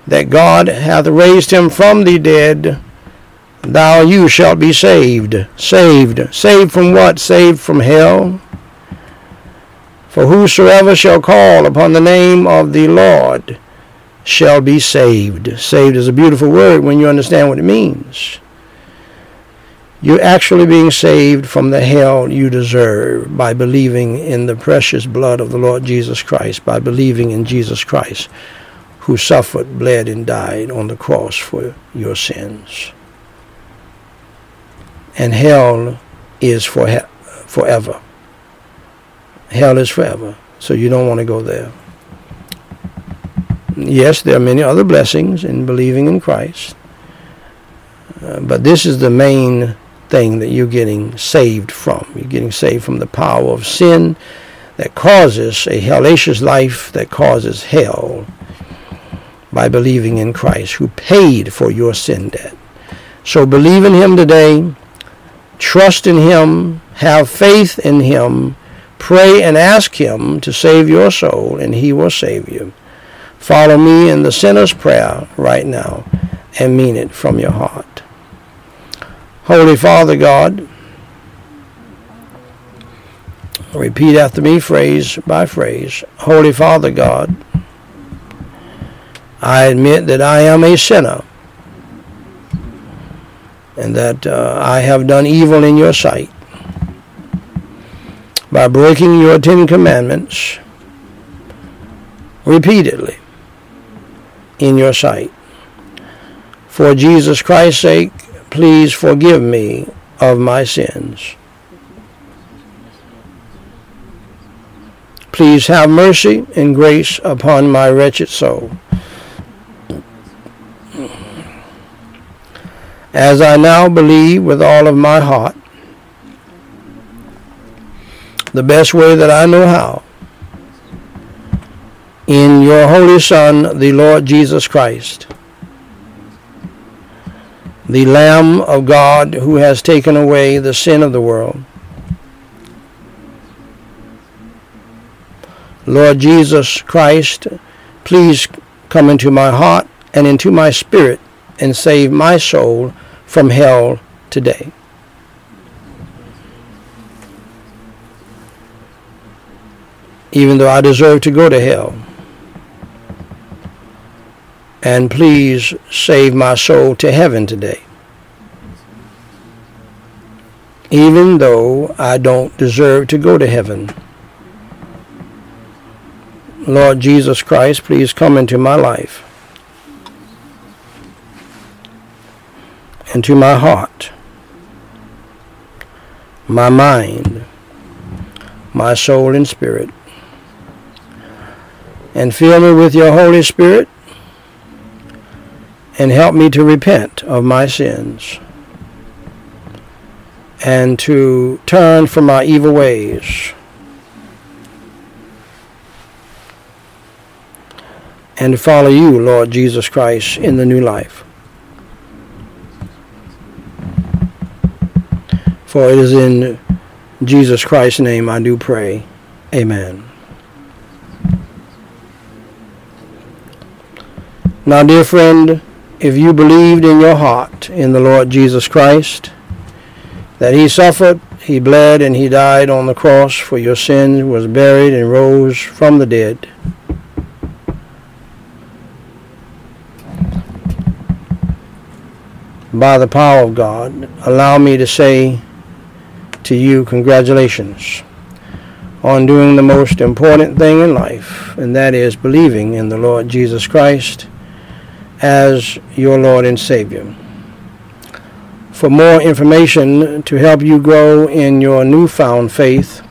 that God hath raised him from the dead, thou you shalt be saved. Saved. Saved from what? Saved from hell. For whosoever shall call upon the name of the Lord shall be saved. Saved is a beautiful word when you understand what it means. You're actually being saved from the hell you deserve by believing in the precious blood of the Lord Jesus Christ, by believing in Jesus Christ, who suffered, bled, and died on the cross for your sins. And hell is for forever. Hell is forever, so you don't want to go there. Yes, there are many other blessings in believing in Christ, uh, but this is the main thing that you're getting saved from. You're getting saved from the power of sin that causes a hellacious life that causes hell by believing in Christ who paid for your sin debt. So believe in him today, trust in him, have faith in him, pray and ask him to save your soul and he will save you. Follow me in the sinner's prayer right now and mean it from your heart. Holy Father God, repeat after me phrase by phrase. Holy Father God, I admit that I am a sinner and that uh, I have done evil in your sight by breaking your Ten Commandments repeatedly in your sight. For Jesus Christ's sake, please forgive me of my sins. Please have mercy and grace upon my wretched soul. As I now believe with all of my heart, the best way that I know how, in your Holy Son, the Lord Jesus Christ the Lamb of God who has taken away the sin of the world. Lord Jesus Christ, please come into my heart and into my spirit and save my soul from hell today. Even though I deserve to go to hell. And please save my soul to heaven today. Even though I don't deserve to go to heaven. Lord Jesus Christ, please come into my life, into my heart, my mind, my soul and spirit, and fill me with your Holy Spirit and help me to repent of my sins and to turn from my evil ways and to follow you, Lord Jesus Christ, in the new life. For it is in Jesus Christ's name I do pray. Amen. Now, dear friend, if you believed in your heart in the Lord Jesus Christ, that he suffered, he bled, and he died on the cross for your sins, was buried, and rose from the dead. By the power of God, allow me to say to you, congratulations on doing the most important thing in life, and that is believing in the Lord Jesus Christ as your Lord and Savior. For more information to help you grow in your newfound faith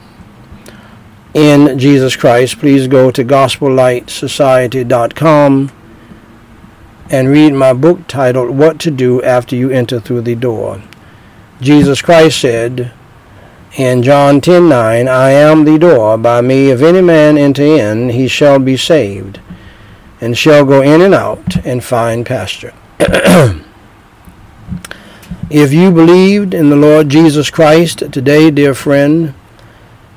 in Jesus Christ, please go to gospellightsociety.com and read my book titled What to Do After You Enter Through the Door. Jesus Christ said in John 10:9, I am the door, by me if any man enter in, he shall be saved and shall go in and out and find pasture. if you believed in the Lord Jesus Christ today, dear friend,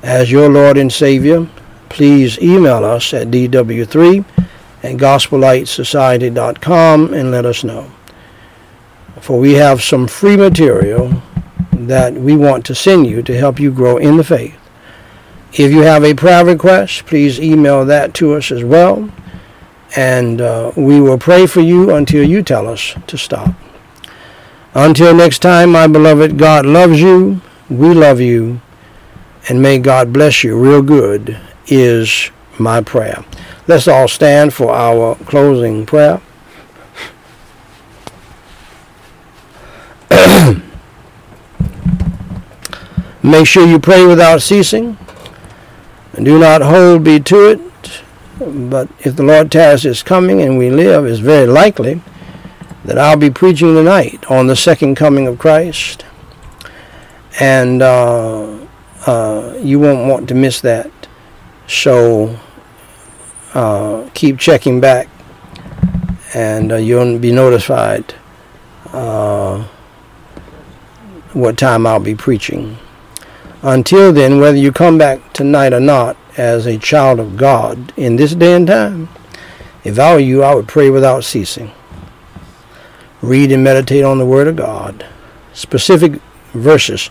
as your Lord and Savior, please email us at dw3 at gospellightsociety.com and let us know. For we have some free material that we want to send you to help you grow in the faith. If you have a prayer request, please email that to us as well and uh, we will pray for you until you tell us to stop. Until next time, my beloved, God loves you, we love you, and may God bless you real good is my prayer. Let's all stand for our closing prayer. Make sure you pray without ceasing. And do not hold be to it but if the Lord tarries is coming and we live, it's very likely that I'll be preaching tonight on the second coming of Christ. And uh, uh, you won't want to miss that. So uh, keep checking back and uh, you'll be notified uh, what time I'll be preaching. Until then, whether you come back tonight or not, as a child of God in this day and time, if I were you, I would pray without ceasing. Read and meditate on the Word of God, specific verses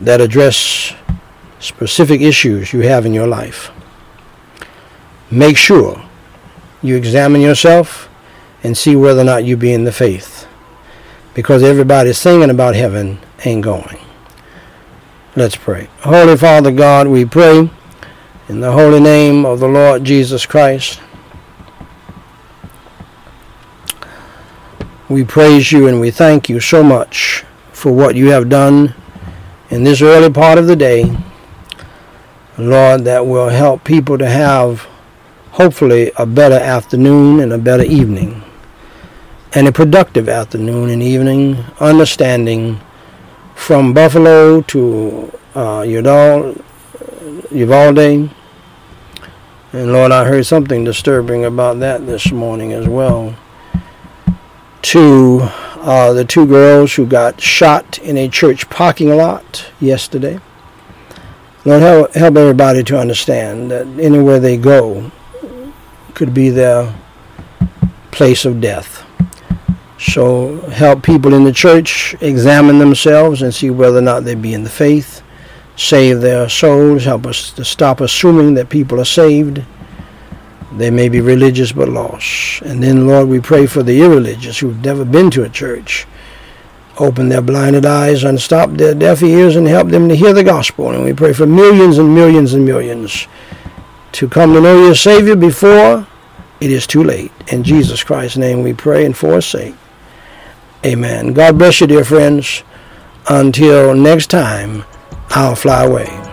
that address specific issues you have in your life. Make sure you examine yourself and see whether or not you be in the faith. Because everybody singing about heaven ain't going. Let's pray. Holy Father God, we pray in the holy name of the Lord Jesus Christ, we praise you and we thank you so much for what you have done in this early part of the day. Lord, that will help people to have hopefully a better afternoon and a better evening and a productive afternoon and evening, understanding from Buffalo to uh, Uvalde, and Lord, I heard something disturbing about that this morning as well. To uh, the two girls who got shot in a church parking lot yesterday. Lord, help, help everybody to understand that anywhere they go could be their place of death. So help people in the church examine themselves and see whether or not they be in the faith save their souls. Help us to stop assuming that people are saved. They may be religious but lost. And then, Lord, we pray for the irreligious who've never been to a church. Open their blinded eyes, unstop their deaf ears, and help them to hear the gospel. And we pray for millions and millions and millions to come to know your Savior before it is too late. In Jesus Christ's name we pray and for his sake. Amen. God bless you, dear friends. Until next time. I'll fly away.